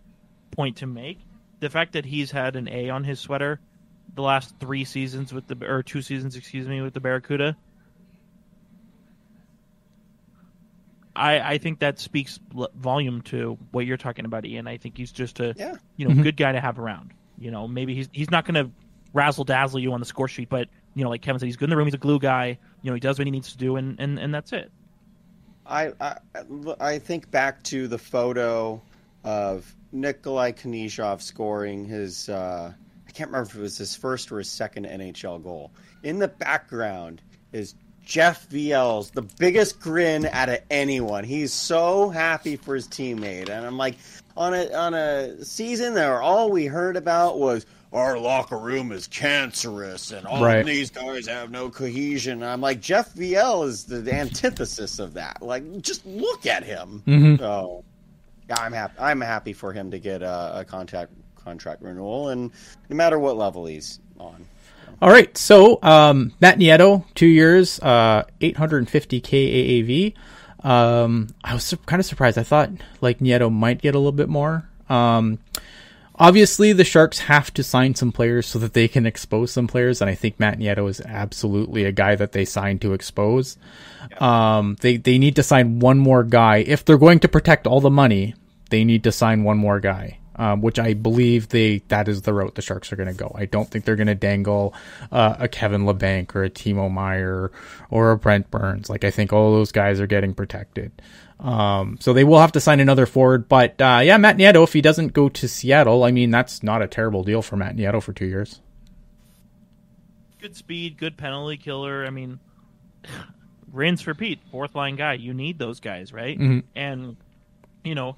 point to make, the fact that he's had an A on his sweater the last three seasons with the or two seasons, excuse me, with the Barracuda. I, I think that speaks volume to what you're talking about, Ian. I think he's just a
Yeah.
you know
Mhm.
good guy to have around. You know, maybe he's he's not going to razzle dazzle you on the score sheet, but you know, like Kevin said, he's good in the room. He's a glue guy. You know, he does what he needs to do, and and, and that's it.
I, I I think back to the photo of Nikolai Knyzhov scoring his uh, I can't remember if it was his first or his second NHL goal. In the background is Jeff Viel's the biggest grin out of anyone. He's so happy for his teammate, and I'm like, on a on a season there, all we heard about was our locker room is cancerous, and all
Right.
these guys have no cohesion. And I'm like, Jeff Viel is the antithesis of that. Like, just look at him.
Mhm.
So, yeah, I'm happy. I'm happy for him to get a, a contract contract renewal, and no matter what level he's on.
All right, so um, Matt Nieto, two years, uh, 850k AAV. Um, I was sur- kind of surprised. I thought like Nieto might get a little bit more. Um, obviously, the Sharks have to sign some players so that they can expose some players, and I think Matt Nieto is absolutely a guy that they signed to expose. Um, they they need to sign one more guy if they're going to protect all the money. They need to sign one more guy um, which I believe they that is the route the Sharks are going to go. I don't think they're going to dangle uh, a Kevin Labanc or a Timo Meier or a Brent Burns. Like I think all those guys are getting protected. Um, so they will have to sign another forward. But uh, yeah, Matt Nieto, if he doesn't go to Seattle, I mean that's not a terrible deal for Matt Nieto for two years.
Good speed, good penalty killer. I mean, rinse repeat, fourth line guy. You need those guys, right?
Mhm.
And you know,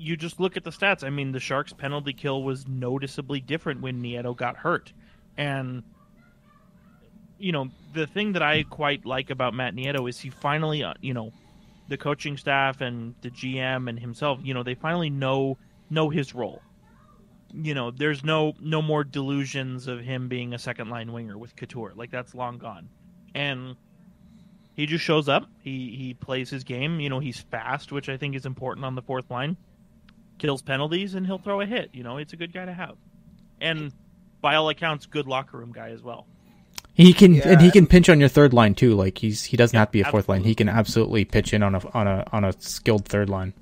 you just look at the stats. I mean, the Sharks' penalty kill was noticeably different when Nieto got hurt, and you know, the thing that I quite like about Matt Nieto is he finally, uh, you know, the coaching staff and the GM and himself, you know, they finally know know his role. You know, there's no no more delusions of him being a second line winger with Couture. Like that's long gone. And he just shows up. He he plays his game. You know, he's fast, which I think is important on the fourth line. Kills penalties and he'll throw a hit. You know, it's a good guy to have. And by all accounts, good locker room guy as well.
He can and he can pinch on your third line too. Like he's he doesn't
Yeah,
have to be a fourth line. He can absolutely pitch in on a on a on a skilled third line.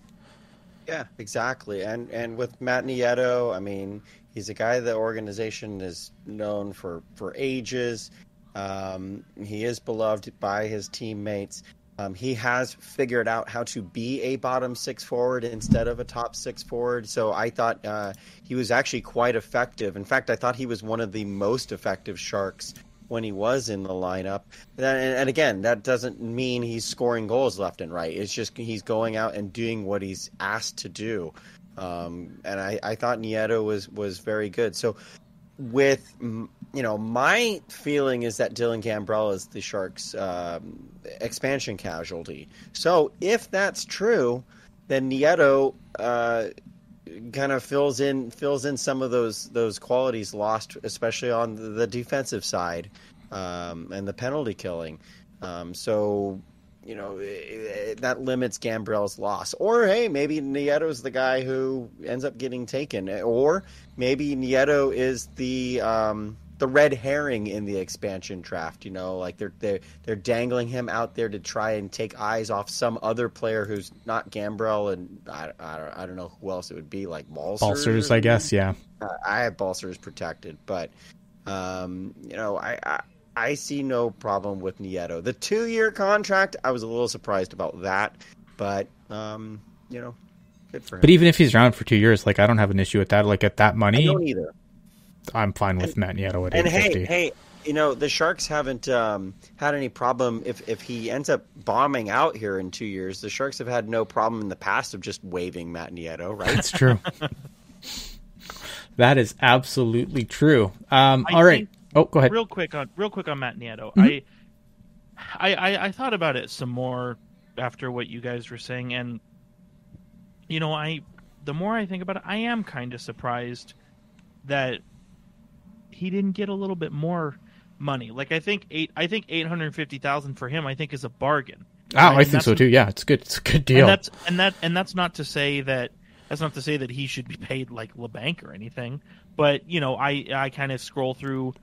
Yeah, exactly. And and with Matt Nieto, I mean, he's a guy the organization is known for for ages. Um, he is beloved by his teammates. Um, he has figured out how to be a bottom six forward instead of a top six forward. So I thought uh, he was actually quite effective. In fact, I thought he was one of the most effective Sharks when he was in the lineup. And, and again, that doesn't mean he's scoring goals left and right. It's just he's going out and doing what he's asked to do. um, and I, I thought Nieto was was very good. So with you know my feeling is that Dylan Gambrell is the Sharks' um, expansion casualty. So if that's true, then Nieto uh, kind of fills in fills in some of those those qualities lost, especially on the defensive side um, and the penalty killing. Um, so you know that limits Gambrell's loss. Or hey, maybe Nieto's the guy who ends up getting taken, or maybe Nieto is the um, the red herring in the expansion draft. You know, like they're they're they're dangling him out there to try and take eyes off some other player who's not Gambrell, and I, I, I don't know who else it would be, like Balcers.
Balcers, I guess, yeah.
Uh, I have Balcers protected, but um, you know, I, I I see no problem with Nieto. The two year contract, I was a little surprised about that, but um, you know, good for him.
But even if he's around for two years, like I don't have an issue with that. Like at that money,
I don't either.
I'm fine with
And-
Matt Nieto at
And
850.
hey, hey, you know the Sharks haven't um, had any problem if if he ends up bombing out here in two years. The Sharks have had no problem in the past of just waiving Matt Nieto, right?
That's true. that is absolutely true. Um,
I
all right. Oh, go ahead.
real quick on real quick on Matt Nieto.
Mm-hmm.
I, I I I thought about it some more after what you guys were saying, and you know, I the more I think about it, I am kind of surprised that he didn't get a little bit more money. Like I think eight, I think eight hundred fifty thousand for him, I think is a bargain.
Oh,
Right,
I
and
think so too. Yeah, it's good. It's a good deal.
And that's and that and that's not to say that that's not to say that he should be paid like Labanc or anything. But you know, I I kind of scroll through.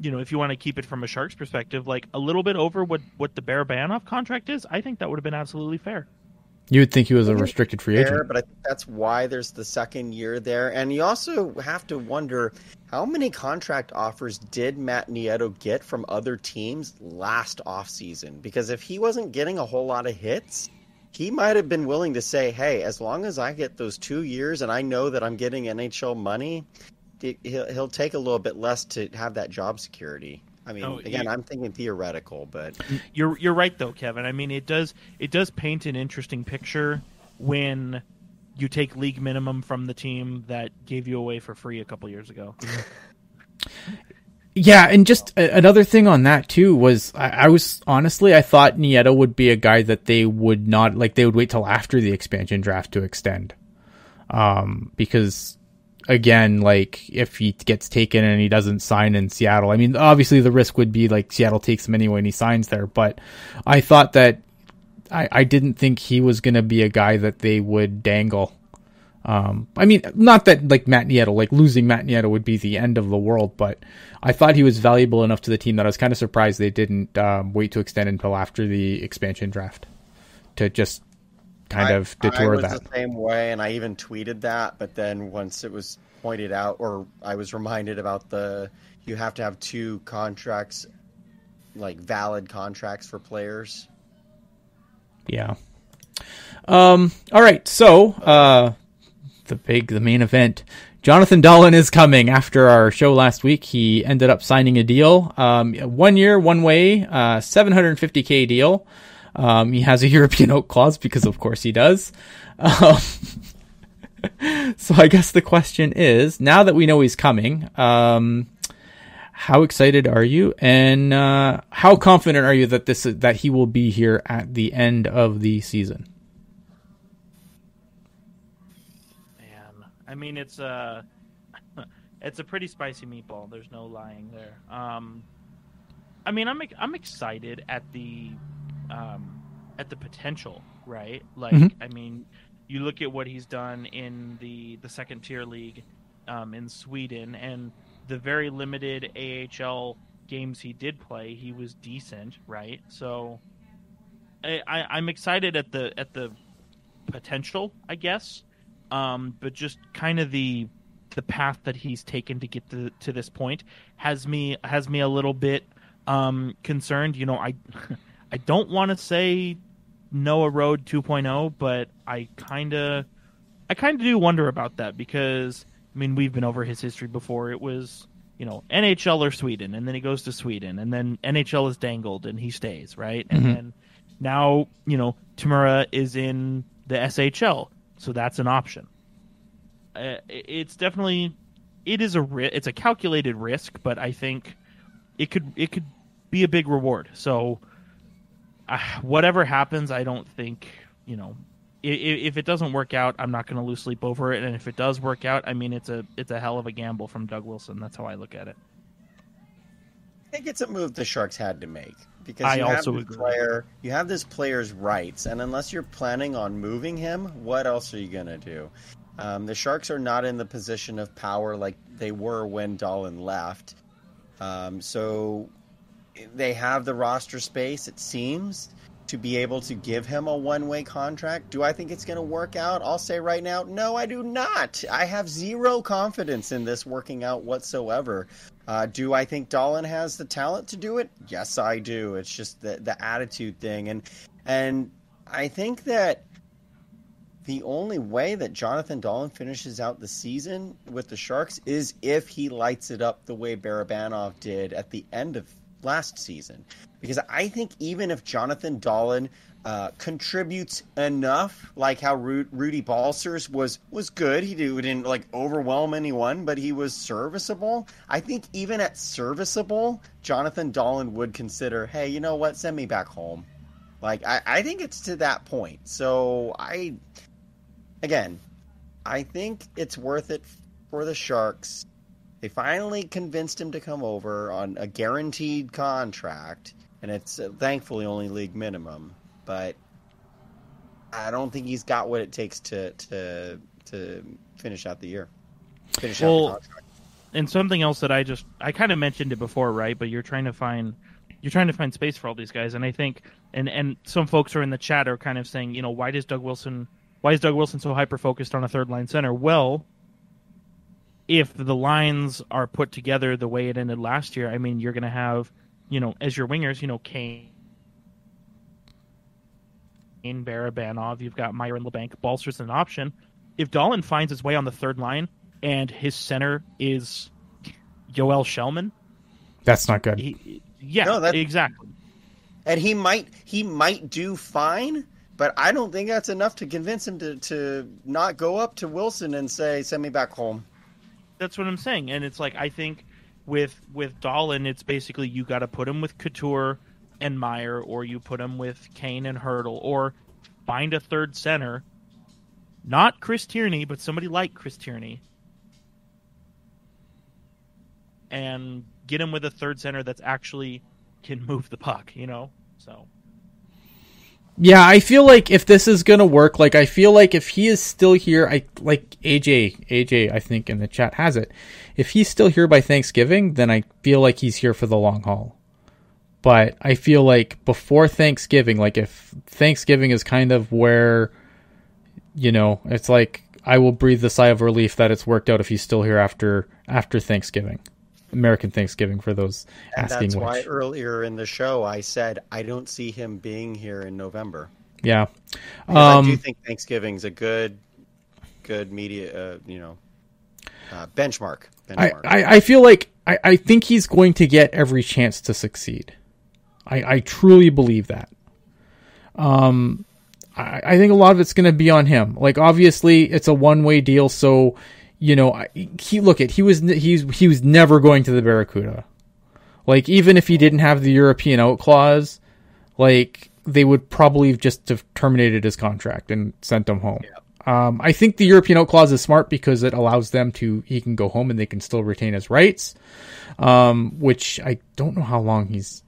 You know, if you want to keep it from a Sharks perspective, like a little bit over what what the Barabanov contract is, I think that would have been absolutely fair.
you would think he was a restricted free
Fair,
agent.
but I think that's why there's the second year there. And you also have to wonder how many contract offers did Matt Nieto get from other teams last offseason? Because if he wasn't getting a whole lot of hits, he might have been willing to say, hey, as long as I get those two years and I know that I'm getting NHL money, he- he'll, he'll take a little bit less to have that job security. I mean,
Oh,
again,
he-
I'm thinking theoretical, but
You're you're right though, Kevin. I mean, it does it does paint an interesting picture when you take league minimum from the team that gave you away for free a couple years ago.
Yeah, and just a- another thing on that too was I, I was honestly I thought Nieto would be a guy that they would not like they would wait till after the expansion draft to extend, um, because again like if he gets taken and he doesn't sign in Seattle, I mean obviously the risk would be like Seattle takes him anyway and he signs there, but I thought that I, I didn't think he was going to be a guy that they would dangle. Um, I mean, not that like Matt Nieto, like losing Matt Nieto would be the end of the world, but I thought he was valuable enough to the team that I was kind of surprised they didn't um, wait to extend until after the expansion draft to just kind
I-
of
I
detour
was
that.
the same way, and I even tweeted that. But then once it was pointed out, or I was reminded about the you have to have two contracts, like valid contracts for players.
Yeah. Um. All right. So, uh, the big, the main event. Jonathan Dahlen is coming after our show last week. He ended up signing a deal, um, one year, one way, uh, 750k deal. Um, he has a European oak clause because, of course, he does. Um, so I guess the question is, now that we know he's coming, um, how excited are you, and uh, how confident are you that this that he will be here at the end of the season?
Man, I mean it's a it's a pretty spicy meatball. There's no lying there. Um, I mean I'm I'm excited at the um, at the potential, right? Like
Mhm.
I mean, you look at what he's done in the the second tier league um, in Sweden and the very limited AHL games he did play, he was decent, right? So I, I, I'm excited at the at the potential, I guess um, but just kind of the the path that he's taken to get to, to this point has me has me a little bit um, concerned. You know, I I don't want to say Noah Rod 2.0, but I kind of I kind of do wonder about that because I mean we've been over his history before. It was you know NHL or Sweden, and then he goes to Sweden, and then NHL is dangled and he stays right, and
Mhm.
then now you know Timrå is in the SHL, so that's an option. uh, it's definitely it is a ri- it's a calculated risk, but I think it could it could be a big reward. So uh, whatever happens, I don't think you know if, if it doesn't work out, I'm not going to lose sleep over it. And if it does work out, I mean it's a it's a hell of a gamble from Doug Wilson. That's how I look at it.
I think it's a move the Sharks had to make because
I
you
also
have this
agree.
player, you have this player's rights, and unless you're planning on moving him, what else are you gonna do? Um, the Sharks are not in the position of power like they were when Dahlen left, um, so they have the roster space. It seems to be able to give him a one-way contract. Do I think it's going to work out? I'll say right now, no, I do not. I have zero confidence in this working out whatsoever. Uh, do I think Dahlen has the talent to do it? Yes, I do. It's just the the attitude thing, and and I think that the only way that Jonathan Dahlen finishes out the season with the Sharks is if he lights it up the way Barabanov did at the end of last season. Because I think even if Jonathan Dahlen uh, contributes enough, like how Ru- Rudy Balcers was was good, he didn't like overwhelm anyone, but he was serviceable. I think even at serviceable, Jonathan Dahlen would consider, hey, you know what, send me back home. Like I, I think it's to that point. So I again, I think it's worth it for the Sharks. They finally convinced him to come over on a guaranteed contract, and it's uh, thankfully only league minimum. But I don't think he's got what it takes to to to finish out the year. Finish out
Well,
the contract.
and something else that I just I kind of mentioned it before, right? But you're trying to find you're trying to find space for all these guys, and I think and and some folks are in the chat are kind of saying, you know, why does Doug Wilson why is Doug Wilson so hyper focused on a third line center? Well, if the lines are put together the way it ended last year, I mean, you're going to have, you know, as your wingers, you know, Kane. Kane, Barabanov, you've got Meier and Labanc. Balcers' an option. If Dahlen finds his way on the third line and his center is Joel Kellman,
That's not good.
he, yeah,
No, that-
exactly.
and he might he might do fine, but I don't think that's enough to convince him to to not go up to Wilson and say, "Send me back home."
That's what I'm saying, and it's like I think with with Dahlen, it's basically you got to put him with Couture and Meier, or you put him with Kane and Hertl, or find a third center, not Chris Tierney, but somebody like Chris Tierney, and get him with a third center that's actually can move the puck. You know, so
Yeah, I feel like if this is gonna work, like I feel like if he is still here, I like AJ, AJ, I think in the chat has it. If he's still here by Thanksgiving, then I feel like he's here for the long haul. But I feel like before Thanksgiving, like if Thanksgiving is kind of where, you know, it's like I will breathe the sigh of relief that it's worked out if he's still here after after Thanksgiving, American Thanksgiving for those
And
asking
that's why earlier in the show I said I don't see him being here in November.
Yeah.
Because I do
Um,
think Thanksgiving's a good, good media, uh, you know, uh, benchmark.
I. I, I feel like I, I think he's going to get every chance to succeed. I, I truly believe that. Um, I, I think a lot of it's going to be on him. Like obviously, it's a one way deal, so you know he look at he was he's he was never going to the Barracuda. Like even if he didn't have the European out clause, like they would probably just have terminated his contract and sent him home. Um, I think the European out clause is smart because it allows them to he can go home and they can still retain his rights. Um, which I don't know how long he's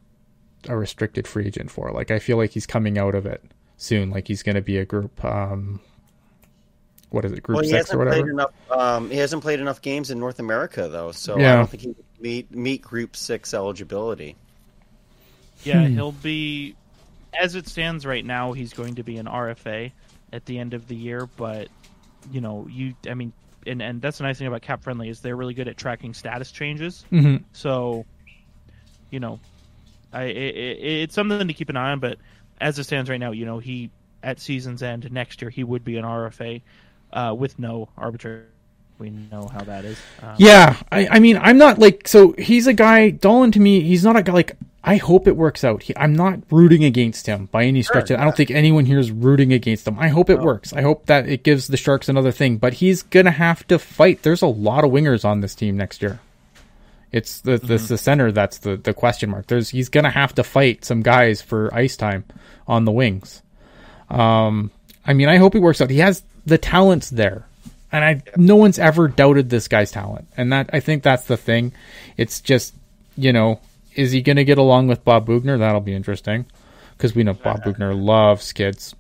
a restricted free agent for. Like I feel like he's coming out of it soon. Like he's going to be a group. Um, what is it? Group
well,
six or whatever.
enough. Um, he hasn't played enough games in North America though, so I don't think he would meet meet Group Six eligibility.
Yeah,
Hmm.
he'll be as it stands right now. He's going to be an RFA at the end of the year, but you know, you I mean, and and that's the nice thing about Cap Friendly is they're really good at tracking status changes.
hmm
So, you know, I it, it, it's something to keep an eye on. But as it stands right now, you know, he at season's end next year he would be an RFA uh, with no arbitrary. We know how that is. Um,
Yeah, I, I mean, I'm not like so. He's a guy. Dahlen to me, he's not a guy like I hope it works out. He, I'm not rooting against him by any stretch.
Sure,
I don't think anyone here is rooting against him. I hope it works. I hope that it gives the Sharks another thing. But he's gonna have to fight. There's a lot of wingers on this team next year. It's the the, the center that's the, the question mark. There's he's gonna have to fight some guys for ice time on the wings. Um, I mean, I hope he works out. He has the talents there, and I no one's ever doubted this guy's talent, and that I think that's the thing. It's just you know, is he gonna get along with Bob Boughner? That'll be interesting because we know Bob Boughner loves kids.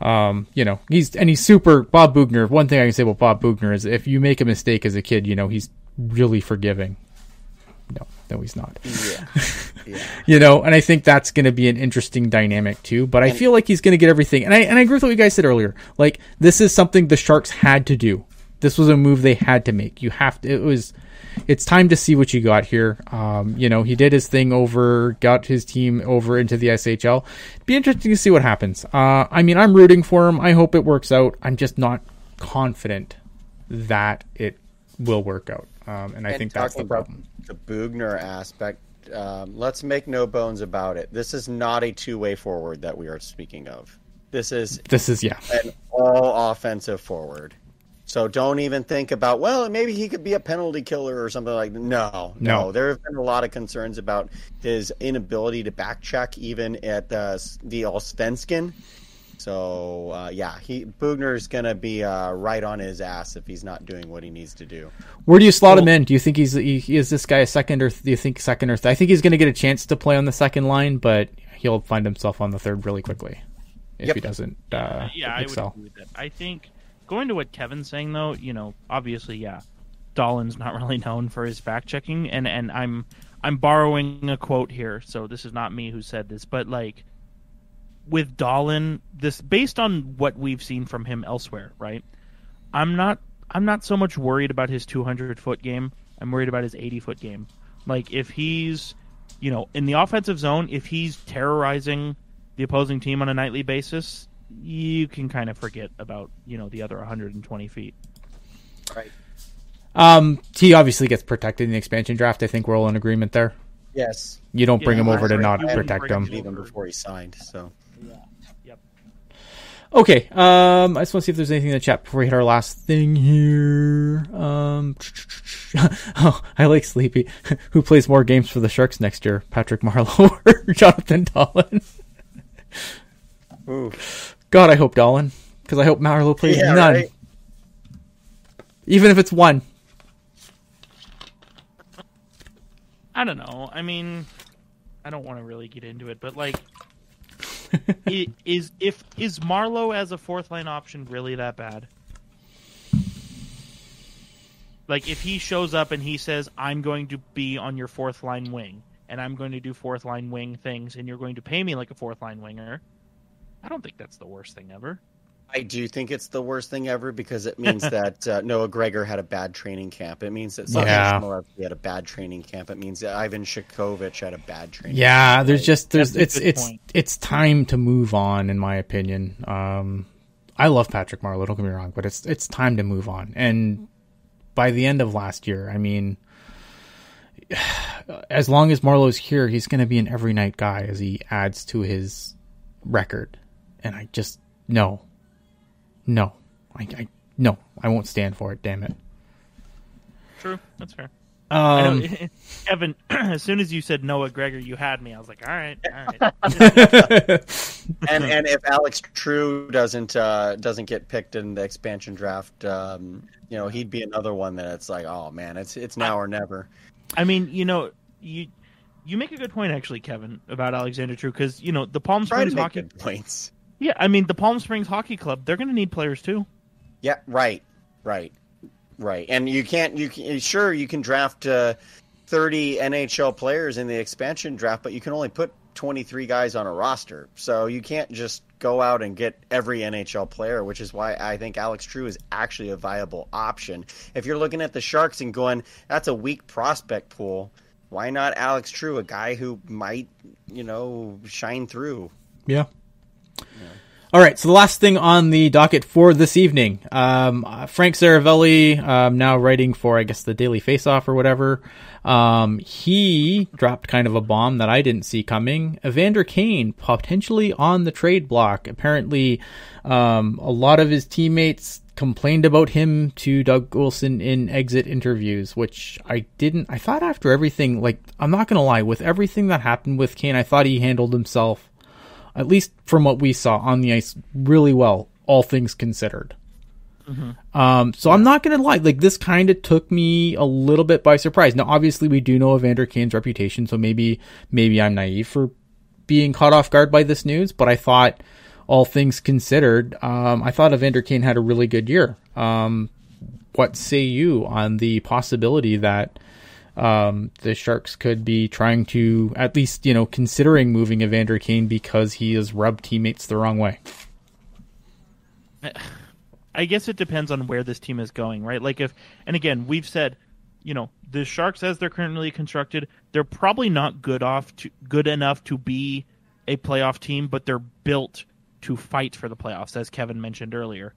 Um, you know, he's and he's super Bob Boughner. One thing I can say about Bob Boughner is if you make a mistake as a kid, you know, he's really forgiving. No, he's not.
Yeah. yeah.
You know, and I think that's going to be an interesting dynamic too. But I feel like he's going to get everything. And I and I agree with what you guys said earlier. Like this is something the Sharks had to do. This was a move they had to make. You have to. It was. It's time to see what you got here. Um, you know, he did his thing over, got his team over into the SHL. It'd be interesting to see what happens. Uh, I mean, I'm rooting for him. I hope it works out. I'm just not confident that it will work out. Um, and I
And
think that's the
talking about
problem.
The Boughner aspect. Um, let's make no bones about it. This is not a two-way forward that we are speaking of. This is
This is yeah.
an all offensive forward. So don't even think about well, maybe he could be a penalty killer or something like that. No, no.
No.
There have been a lot of concerns about his inability to back check even at uh, the Allsvenskan. So uh, yeah, he Boughner's gonna be uh, right on his ass if he's not doing what he needs to do.
Where do you slot him in? Do you think he's he, is this guy a second or do you think second or th- I think he's going to get a chance to play on the second line, but he'll find himself on the third really quickly if
Yep.
he doesn't uh,
yeah, I would
excel.
agree with that. I think going to what Kevin's saying though, you know, obviously, yeah, Dahlen's not really known for his fact checking, and and I'm I'm borrowing a quote here, so this is not me who said this, but like with Dahlen, this based on what we've seen from him elsewhere, right? I'm not I'm not so much worried about his 200 foot game. I'm worried about his 80 foot game. Like if he's, you know, in the offensive zone, if he's terrorizing the opposing team on a nightly basis, you can kind of forget about you know the other 120 feet.
Right.
Um, he obviously gets protected in the expansion draft. I think we're all in agreement there.
Yes.
You don't bring
Yeah,
him over to not protect him.
him
Even before he signed. So
Yep.
Okay. Um, I just want to see if there's anything in the chat before we hit our last thing here. Um, oh, I like Sleepy. Who plays more games for the Sharks next year? Patrick Marleau or Jonathan Dahlen?
Ooh.
God, I hope Dahlen, because I hope Marleau plays
Yeah,
none,
right?
even if it's one.
I don't know. I mean, I don't want to really get into it, but like, i- is if is Marleau as a fourth line option really that bad? Like, if he shows up and he says, "I'm going to be on your fourth line wing, and I'm going to do fourth line wing things, and you're going to pay me like a fourth line winger," I don't think that's the worst thing ever.
I do think it's the worst thing ever because it means that uh, Noah Gregor had a bad training camp. It means that Sasha
Yeah.
Chmelevski had a bad training camp. It means that Ivan Chekhovich had a bad training
Yeah,
camp.
there's just there's
That's
it's it's
point.
it's time to move on, in my opinion. Um, I love Patrick Marleau. Don't get me wrong, but it's it's time to move on. And by the end of last year, I mean, as long as Marleau's here, he's going to be an every night guy as he adds to his record. And I just no, no, I, I no, I won't stand for it. Damn it.
True, that's fair. I
Um,
know, Evan. as soon as you said Noah Gregor, you had me. I was like, all right, all right.
and and if Alex True doesn't uh, doesn't get picked in the expansion draft, um, you know, he'd be another one that it's like, oh man, it's it's now or never.
I mean, you know, you you make a good point actually, Kevin, about Alexander True because you know the Palm
Try to
Springs
make
Hockey.
points.
Yeah, I mean the Palm Springs Hockey Club. They're going to need players too.
Yeah, right, right, right. And you can't. You can, sure you can draft uh, thirty NHL players in the expansion draft, but you can only put twenty three guys on a roster. So you can't just go out and get every NHL player, which is why I think Alex True is actually a viable option. If you're looking at the Sharks and going, that's a weak prospect pool. Why not Alex True, a guy who might, you know, shine through?
Yeah. All right, so the last thing on the docket for this evening, um, uh, Frank Seravalli, um, now writing for I guess the Daily Faceoff or whatever. Um, he dropped kind of a bomb that I didn't see coming. Evander Kane potentially on the trade block. Apparently, um, a lot of his teammates complained about him to Doug Wilson in exit interviews, which I didn't. I thought after everything, like I'm not gonna lie, with everything that happened with Kane, I thought he handled himself at least from what we saw on the ice, really well, all things considered. Mm-hmm. Um, so I'm not gonna lie, like this kind of took me a little bit by surprise. Now, obviously, we do know Evander Kane's reputation, so maybe maybe I'm naive for being caught off guard by this news. But I thought, all things considered, um, I thought Evander Kane had a really good year. Um, what say you on the possibility that um, the Sharks could be trying to at least you know considering moving Evander Kane because he has rubbed teammates the wrong way.
I guess it depends on where this team is going, right? Like if, and again, we've said, you know, the Sharks as they're currently constructed, they're probably not good off to good enough to be a playoff team, but they're built to fight for the playoffs, as Kevin mentioned earlier.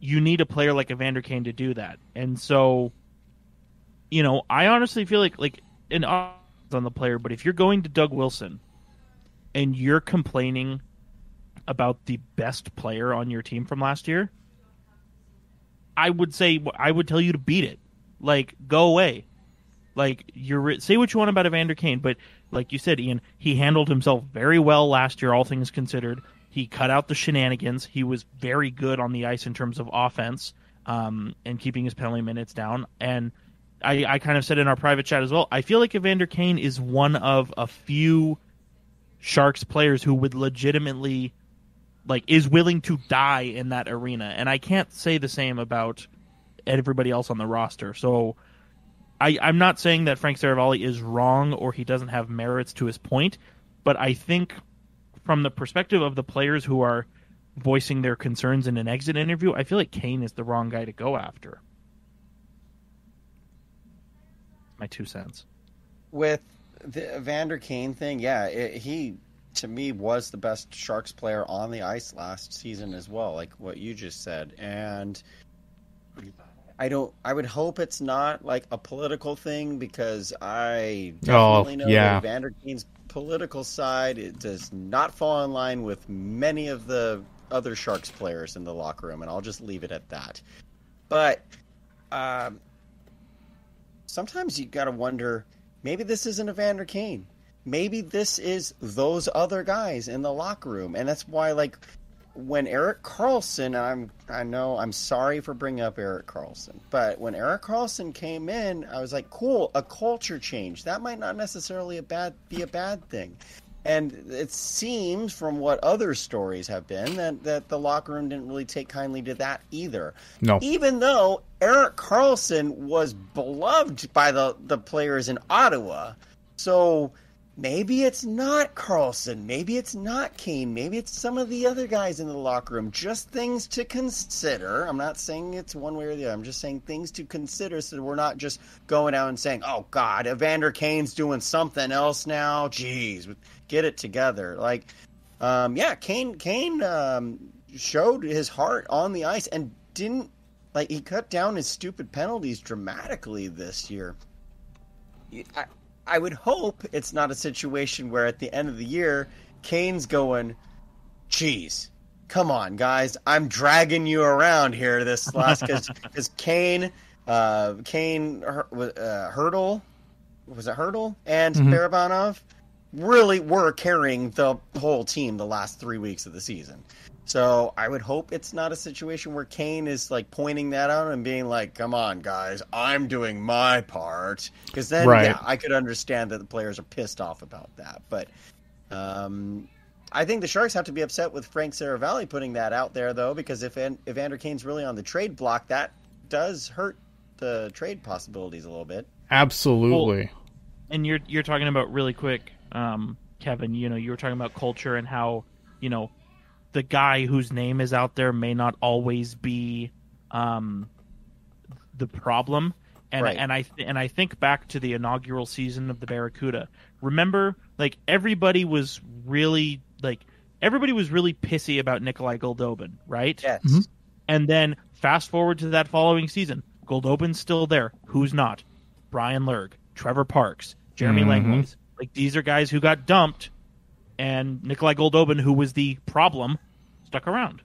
You need a player like Evander Kane to do that, and so you know, I honestly feel like like an on the player, but if you're going to Doug Wilson and you're complaining about the best player on your team from last year, I would say I would tell you to beat it. Like go away. Like you're say what you want about Evander Kane, but like you said, Ian, he handled himself very well last year, all things considered. He cut out the shenanigans. He was very good on the ice in terms of offense um, and keeping his penalty minutes down. And I, I kind of said in our private chat as well. I feel like Evander Kane is one of a few Sharks players who would legitimately like is willing to die in that arena, and I can't say the same about everybody else on the roster. So I, I'm not saying that Frank Seravalli is wrong or he doesn't have merits to his point, but I think from the perspective of the players who are voicing their concerns in an exit interview, I feel like Kane is the wrong guy to go after. My two cents.
With the Evander Kane thing, yeah, it, he to me was the best Sharks player on the ice last season as well, like what you just said. And I don't. I would hope it's not like a political thing because I definitely oh, know yeah. that Evander Kane's political side it does not fall in line with many of the other Sharks players in the locker room, and I'll just leave it at that. But um, sometimes you got to wonder maybe this isn't Evander Kane. Maybe this is those other guys in the locker room, and that's why like when Erik Karlsson, I'm I know I'm sorry for bringing up Erik Karlsson, but when Erik Karlsson came in, I was like, cool, a culture change. That might not necessarily a bad be a bad thing. And it seems from what other stories have been that, that the locker room didn't really take kindly to that either.
No.
Even though Erik Karlsson was beloved by the, the players in Ottawa. So maybe it's not Karlsson, Maybe it's not Kane. Maybe it's some of the other guys in the locker room. Just things to consider. I'm not saying it's one way or the other. I'm just saying things to consider so we're not just going out and saying, oh, God, Evander Kane's doing something else now. Jeez get it together. Like, um, yeah, Kane Kane um, showed his heart on the ice and didn't like he cut down his stupid penalties dramatically this year. I would hope it's not a situation where at the end of the year Kane's going, "Geez, come on, guys, I'm dragging you around here this last because because Kane, uh, Kane, uh, Hertl, was it Hertl and mm-hmm. Barabanov really were carrying the whole team the last three weeks of the season. So I would hope it's not a situation where Kane is like pointing that out and being like, "Come on, guys, I'm doing my part." Because then, right. yeah, I could understand that the players are pissed off about that. But um, I think the Sharks have to be upset with Frank Seravalli putting that out there, though, because if if Evander Kane's really on the trade block, that does hurt the trade possibilities a little bit.
Absolutely.
Well, and you're you're talking about really quick um, Kevin, you know, you were talking about culture and how, you know, the guy whose name is out there may not always be um, the problem. And right. and I th- and I think back to the inaugural season of the Barracuda. Remember, like everybody was really like everybody was really pissy about Nikolai Goldobin, right?
Yes.
Mhm.
And then fast forward to that following season, Goldobin's still there. Who's not? Bryan Lerg, Trevor Parkes, Jeremy
Mhm.
Langlois. Like these are guys who got dumped, and Nikolai Goldobin, who was the problem, stuck around.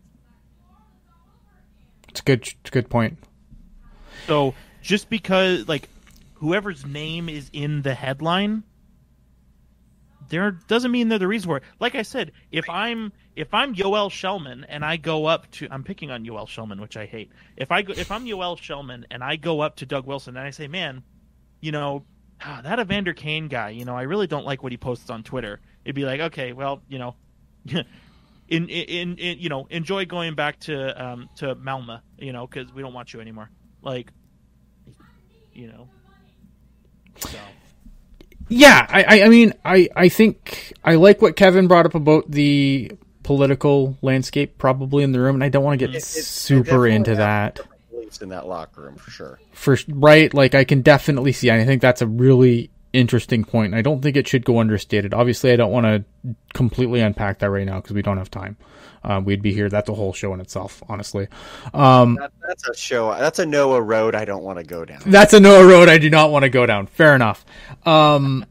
It's a good, it's a good point.
So just because like whoever's name is in the headline, there doesn't mean they're the reason for it. Like I said, if I'm if I'm Yoel Kellman and I go up to I'm picking on Yoel Kellman, which I hate. If I go if I'm Yoel Kellman and I go up to Doug Wilson and I say, man, you know, ah, that Evander Kane guy, you know, I really don't like what he posts on Twitter. It'd be like, okay, well, you know, in, in, in you know, enjoy going back to um to Malmö, you know, because we don't want you anymore. Like, you know, so
Yeah, I, I, I mean, I, I think I like what Kevin brought up about the political landscape probably in the room, and I don't want to get
It- it-
super
definitely
into that.
different beliefs in that locker room for sure.
For right, like I can definitely see. And I think that's a really interesting point. I don't think it should go understated. Obviously, I don't want to completely unpack that right now because we don't have time. Uh, we'd be here. That's a whole show in itself, honestly. Um,
That, that's a show. That's a Noah road I don't want to go down.
that's a Noah road I do not want to go down. Fair enough. Um,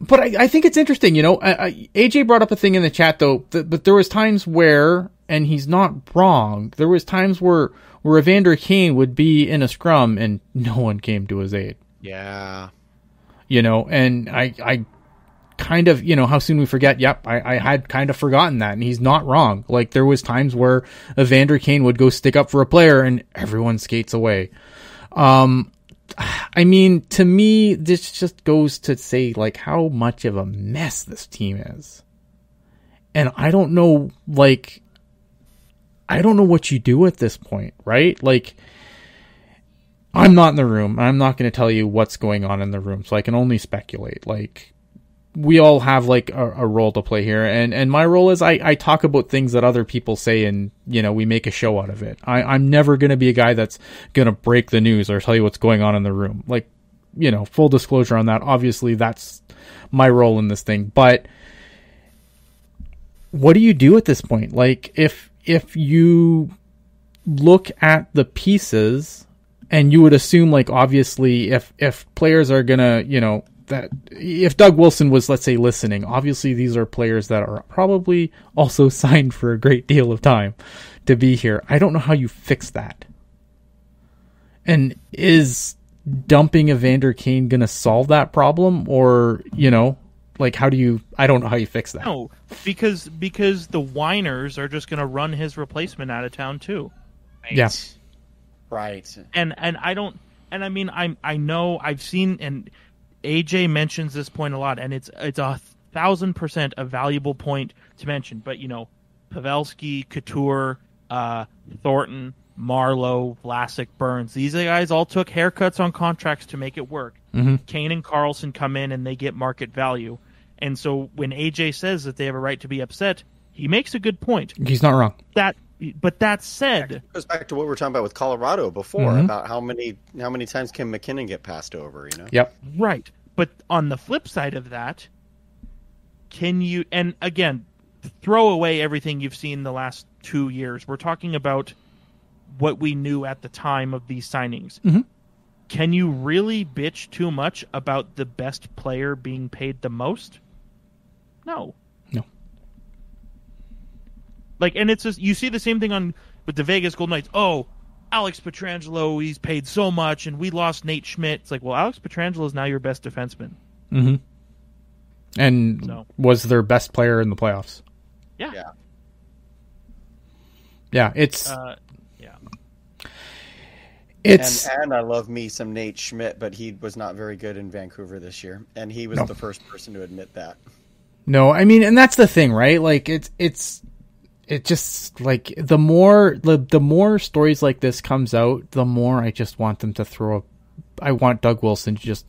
but I, I think it's interesting. You know, I, I, AJ brought up a thing in the chat though, that, but there was times where, and he's not wrong. There was times where where Evander Kane would be in a scrum and no one came to his aid.
Yeah.
You know, and I I kind of you know how soon we forget. Yep, I, I had kind of forgotten that, and he's not wrong. Like there was times where Evander Kane would go stick up for a player and everyone skates away. Um, I mean, to me, this just goes to say like how much of a mess this team is. And I don't know, like, I don't know what you do at this point, right? Like, I'm not in the room. I'm not going to tell you what's going on in the room, so I can only speculate. Like, we all have like a, a role to play here, and and my role is I I talk about things that other people say, and you know we make a show out of it. I I'm never going to be a guy that's going to break the news or tell you what's going on in the room. Like, you know, full disclosure on that. Obviously, that's my role in this thing, but what do you do at this point? Like, if if you look at the pieces and you would assume like obviously if if players are gonna you know that if Doug Wilson was let's say listening obviously these are players that are probably also signed for a great deal of time to be here. I don't know how you fix that. And is dumping Evander Kane gonna solve that problem? Or you know like how do you I don't know how you fix that.
No, because because the whiners are just going to run his replacement out of town too.
Yeah.
Right.
and and I don't and I mean I I know I've seen and AJ mentions this point a lot and it's it's a thousand percent a valuable point to mention but you know Pavelski, Couture, uh, Thornton, Marleau, Vlasic, Burns these guys all took haircuts on contracts to make it work.
Mhm.
Kane and Karlsson come in and they get market value and so when AJ says that they have a right to be upset he makes a good point
he's not wrong
that but that said it
goes back to what we were talking about with Colorado before
Mhm.
about how many how many times can MacKinnon get passed over. You know.
yep
Right. But on the flip side of that, can you and again, throw away everything you've seen the last 2 years. We're talking about what we knew at the time of these signings.
Mhm.
Can you really bitch too much about the best player being paid the most? No.
No.
Like and it's just you see the same thing on with the Vegas Golden Knights. Oh, Alex Pietrangelo, he's paid so much, and we lost Nate Schmidt. It's like, well, Alex Pietrangelo is now your best defenseman.
Mm-hmm. And
So-
was their best player in the playoffs.
Yeah.
Yeah.
Yeah, it's
Uh, yeah.
it's
And, and I love me some Nate Schmidt, but he was not very good in Vancouver this year, and he was
No.
the first person to admit that.
no. I mean, and that's the thing, right? Like it's it's it just like the more the the more stories like this comes out, the more I just want them to throw. A, I want Doug Wilson to just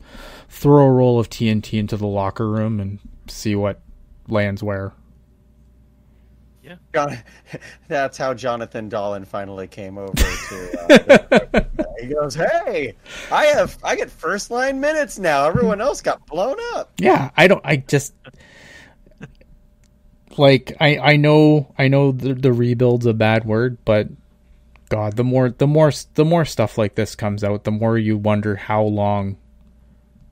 throw a roll of TNT into the locker room and see what lands where.
Jon- That's how Jonathan Dolan finally came over to. Uh, he goes, "Hey, I have I get first line minutes now. Everyone else got blown up."
Yeah, I don't. I just. Like I I know I know the, the rebuild's a bad word, but God, the more the more the more stuff like this comes out, the more you wonder how long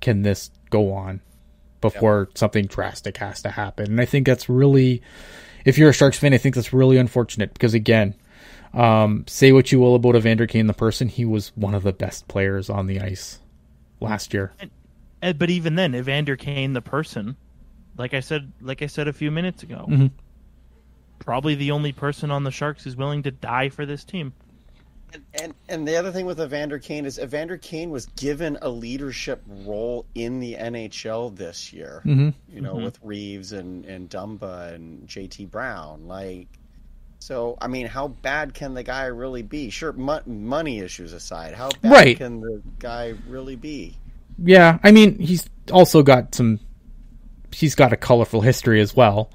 can this go on before yep. something drastic has to happen. And I think that's really, if you're a Sharks fan, I think that's really unfortunate because again, um, say what you will about Evander Kane, the person, he was one of the best players on the ice last year.
And, but even then, Evander Kane, the person, like I said, like I said a few minutes ago, mm-hmm. probably the only person on the Sharks who's willing to die for this team.
And, and, and the other thing with Evander Kane is Evander Kane was given a leadership role in the NHL this year. Mm-hmm. You know, mm-hmm. with Reeves and and Dumba and JT Brown. Like, so I mean, how bad can the guy really be? Sure, mo- money issues aside, how bad right. can the guy really be?
Yeah, I mean, he's also got some. He's got a colorful history as well.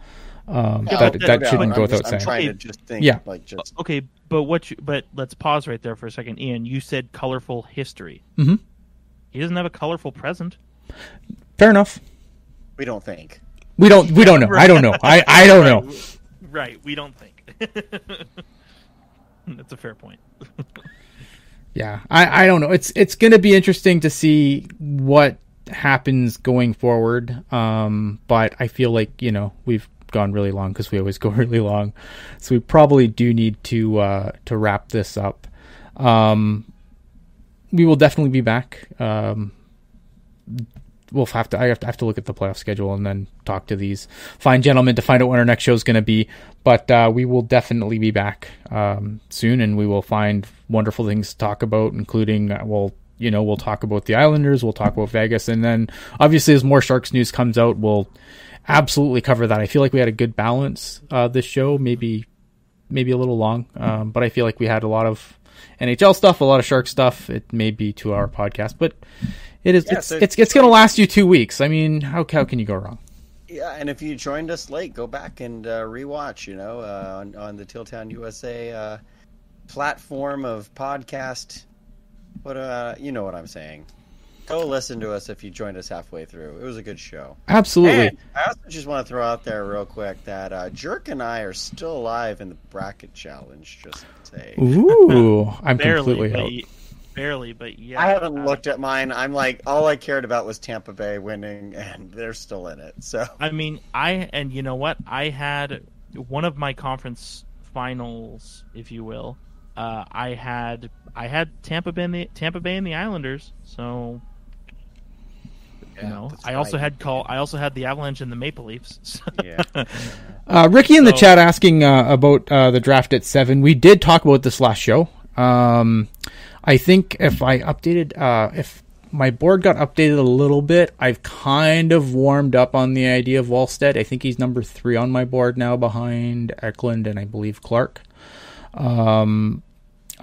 Um, yeah, that that shouldn't go without saying.
I'm trying to just think, yeah. like just
okay, but what? You, but let's pause right there for a second, Ian. You said colorful history.
Mm-hmm.
He doesn't have a colorful present.
Fair enough.
We don't think.
We don't. We don't know. I don't know. I I don't know.
Right. We don't think. That's a fair point.
yeah, I I don't know. It's it's going to be interesting to see what happens going forward. Um, but I feel like you know we've gone really long because we always go really long. So we probably do need to uh, to wrap this up. Um, we will definitely be back. Um, we'll have to. I have to, I have to look at the playoff schedule and then talk to these fine gentlemen to find out when our next show is going to be. But uh, we will definitely be back um, soon, and we will find wonderful things to talk about, including uh, we'll you know we'll talk about the Islanders, we'll talk about Vegas, and then obviously as more Sharks news comes out, we'll absolutely cover that. I feel like we had a good balance uh, this show, maybe maybe a little long, um, but I feel like we had a lot of NHL stuff, a lot of Shark stuff. It may be two hour podcast, but it is yeah, it's, so it's, it's going to last you two weeks. I mean, how how can you go wrong?
Yeah, and if you joined us late, go back and uh, rewatch. You know, uh, on on the Teal Town USA uh, platform of podcast. What uh, you know what I'm saying? Go listen to us if you joined us halfway through. It was a good show.
Absolutely.
And I also just want to throw out there real quick that uh, Jerk and I are still alive in the bracket challenge. Just say.
Ooh, I'm
barely,
completely
but, barely, but yeah.
I haven't uh, looked at mine. I'm like, all I cared about was Tampa Bay winning, and they're still in it. So
I mean, I and you know what? I had one of my conference finals, if you will. Uh, I had I had Tampa Bay, the, Tampa Bay and the Islanders, so you know, I also had call. I also had the Avalanche and the Maple Leafs.
yeah.
Uh, Ricky in the chat asking uh, about uh, the draft at seven. We did talk about this last show. Um, I think if I updated, uh, if my board got updated a little bit, I've kind of warmed up on the idea of Wallstedt. I think he's number three on my board now, behind Eklund and I believe Clarke. Um,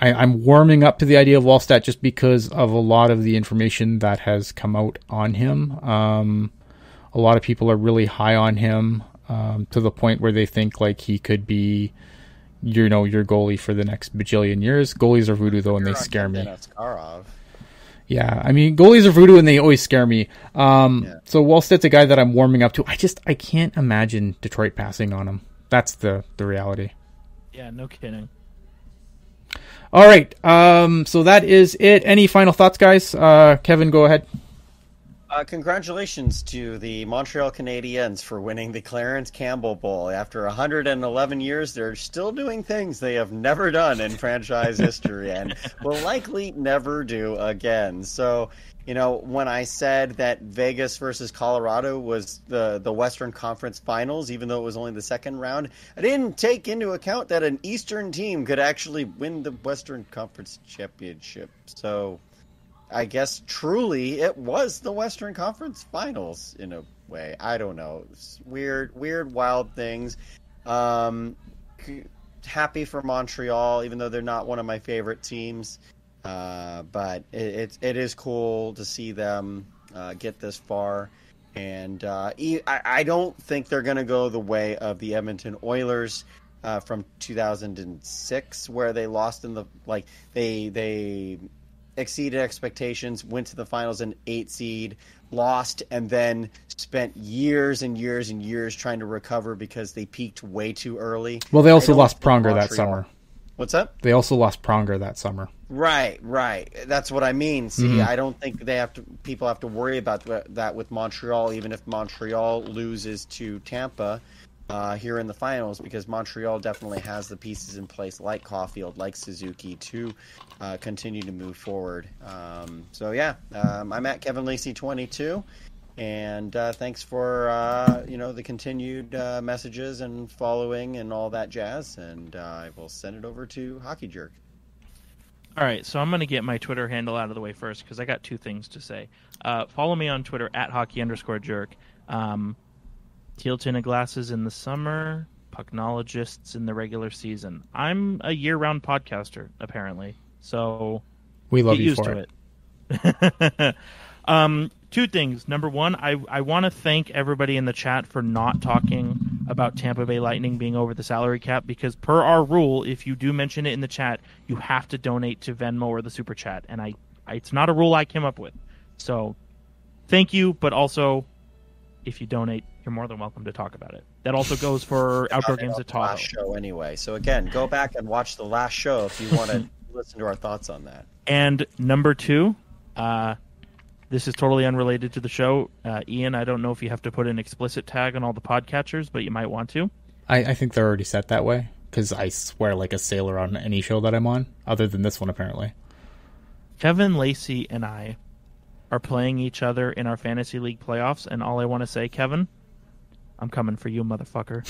I, am warming up to the idea of Wallstedt just because of a lot of the information that has come out on him. Um, a lot of people are really high on him um, to the point where they think like he could be, you know, your goalie for the next bajillion years. Goalies are voodoo though, and they scare me. Yeah, I mean, goalies are voodoo and they always scare me. Um, yeah. So Wallstedt's a guy that I'm warming up to. I just I can't imagine Detroit passing on him. That's the the reality.
Yeah, no kidding.
All right. Um, so that is it. Any final thoughts, guys? Uh, Kevin, go ahead.
Uh, congratulations to the Montreal Canadiens for winning the Clarence Campbell Bowl. After 111 years, they're still doing things they have never done in franchise history and will likely never do again. So you know, when I said that Vegas versus Colorado was the the Western Conference Finals, even though it was only the second round, I didn't take into account that an Eastern team could actually win the Western Conference championship. So, I guess truly it was the Western Conference Finals in a way. I don't know. It's weird, weird, wild things. Um, happy for Montreal, even though they're not one of my favorite teams. Uh, but it, it, it is cool to see them uh, get this far. And uh, I, I don't think they're going to go the way of the Edmonton Oilers uh, from 2006, where they lost in the like they they exceeded expectations, went to the finals in eight seed, lost, and then spent years and years and years trying to recover because they peaked way too early.
Well, they also lost Pronger that summer.
What's up?
They also lost Pronger that summer.
Right, right. That's what I mean. See,
Mhm.
I don't think they have to. People have to worry about that with Montreal, even if Montreal loses to Tampa uh, here in the finals, because Montreal definitely has the pieces in place, like Caufield, like Suzuki, to uh, continue to move forward. Um, so yeah, um, I'm at Kevin Lacey 22. And uh, thanks for uh, you know the continued uh, messages and following and all that jazz. And uh, I will send it over to Hockey Jerk.
All right, so I'm going to get my Twitter handle out of the way first because I got two things to say. Uh, follow me on Twitter at hockey underscore jerk. Um, teal tinted glasses in the summer, pucknologists in the regular season. I'm a year round podcaster, apparently. So
We love
get
you
used
for
to
it.
it. um, two things. Number one, I, I want to thank everybody in the chat for not talking about Tampa Bay Lightning being over the salary cap because per our rule, if you do mention it in the chat, you have to donate to Venmo or the super chat, and I, I it's not a rule I came up with. So, thank you, but also, if you donate, you're more than welcome to talk about it. That also goes for outdoor games at Tahoe.
last show anyway. So again, go back and watch the last show if you want to listen to our thoughts on that.
And number two, uh, this is totally unrelated to the show. Uh, Ian, I don't know if you have to put an explicit tag on all the podcatchers, but you might want to.
I, I think they're already set that way because I swear like a sailor on any show that I'm on, other than this one apparently.
Kevin Lacey and I are playing each other in our fantasy league playoffs, and all I want to say, Kevin, I'm coming for you, motherfucker.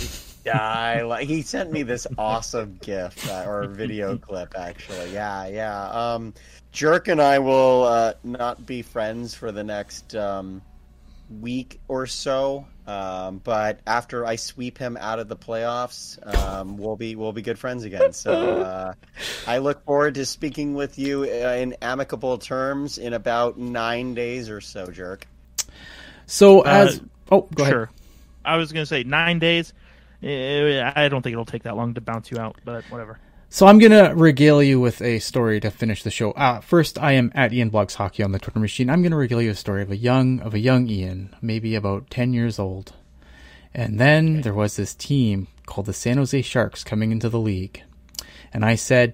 Yeah, I like. He sent me this awesome GIF uh, or video clip. Actually, yeah, yeah. Um, Jerk and I will uh, not be friends for the next um, week or so. Um, but after I sweep him out of the playoffs, um, we'll be we'll be good friends again. So uh, I look forward to speaking with you uh, in amicable terms in about nine days or so, Jerk.
So
Uh,
as oh go ahead.
I was going to say nine days. Eh, I don't think it'll take that long to bounce you out, but whatever.
So I'm gonna regale you with a story to finish the show. Uh, first, I am at Ian Blogs Hockey on the Twitter machine. I'm gonna regale you a story of a young of a young Ian, maybe about ten years old, and then there was this team called the San Jose Sharks coming into the league, and I said,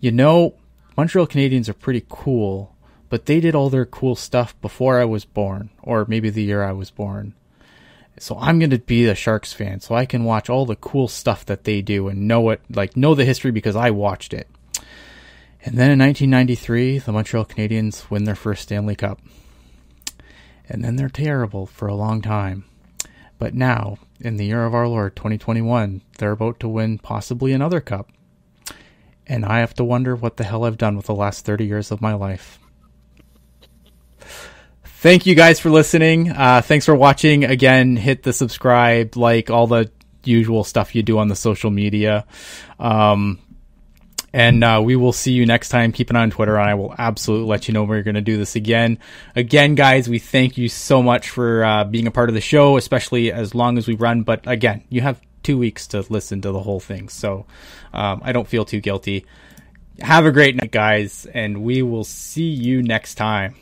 you know, Montreal Canadiens are pretty cool, but they did all their cool stuff before I was born, or maybe the year I was born. So I'm going to be a Sharks fan so I can watch all the cool stuff that they do and know it, like know the history because I watched it. And then in 1993, the Montreal Canadiens win their first Stanley Cup. And then they're terrible for a long time. But now, in the year of our Lord 2021, they're about to win possibly another cup. And I have to wonder what the hell I've done with the last 30 years of my life. Thank you guys for listening. Uh, thanks for watching. Again, hit the subscribe, like all the usual stuff you do on the social media. Um, and uh, we will see you next time. Keep an eye on Twitter, and I will absolutely let you know when we're going to do this again. Again, guys, we thank you so much for uh, being a part of the show, especially as long as we run. But again, you have two weeks to listen to the whole thing, so um, I don't feel too guilty. Have a great night, guys, and we will see you next time.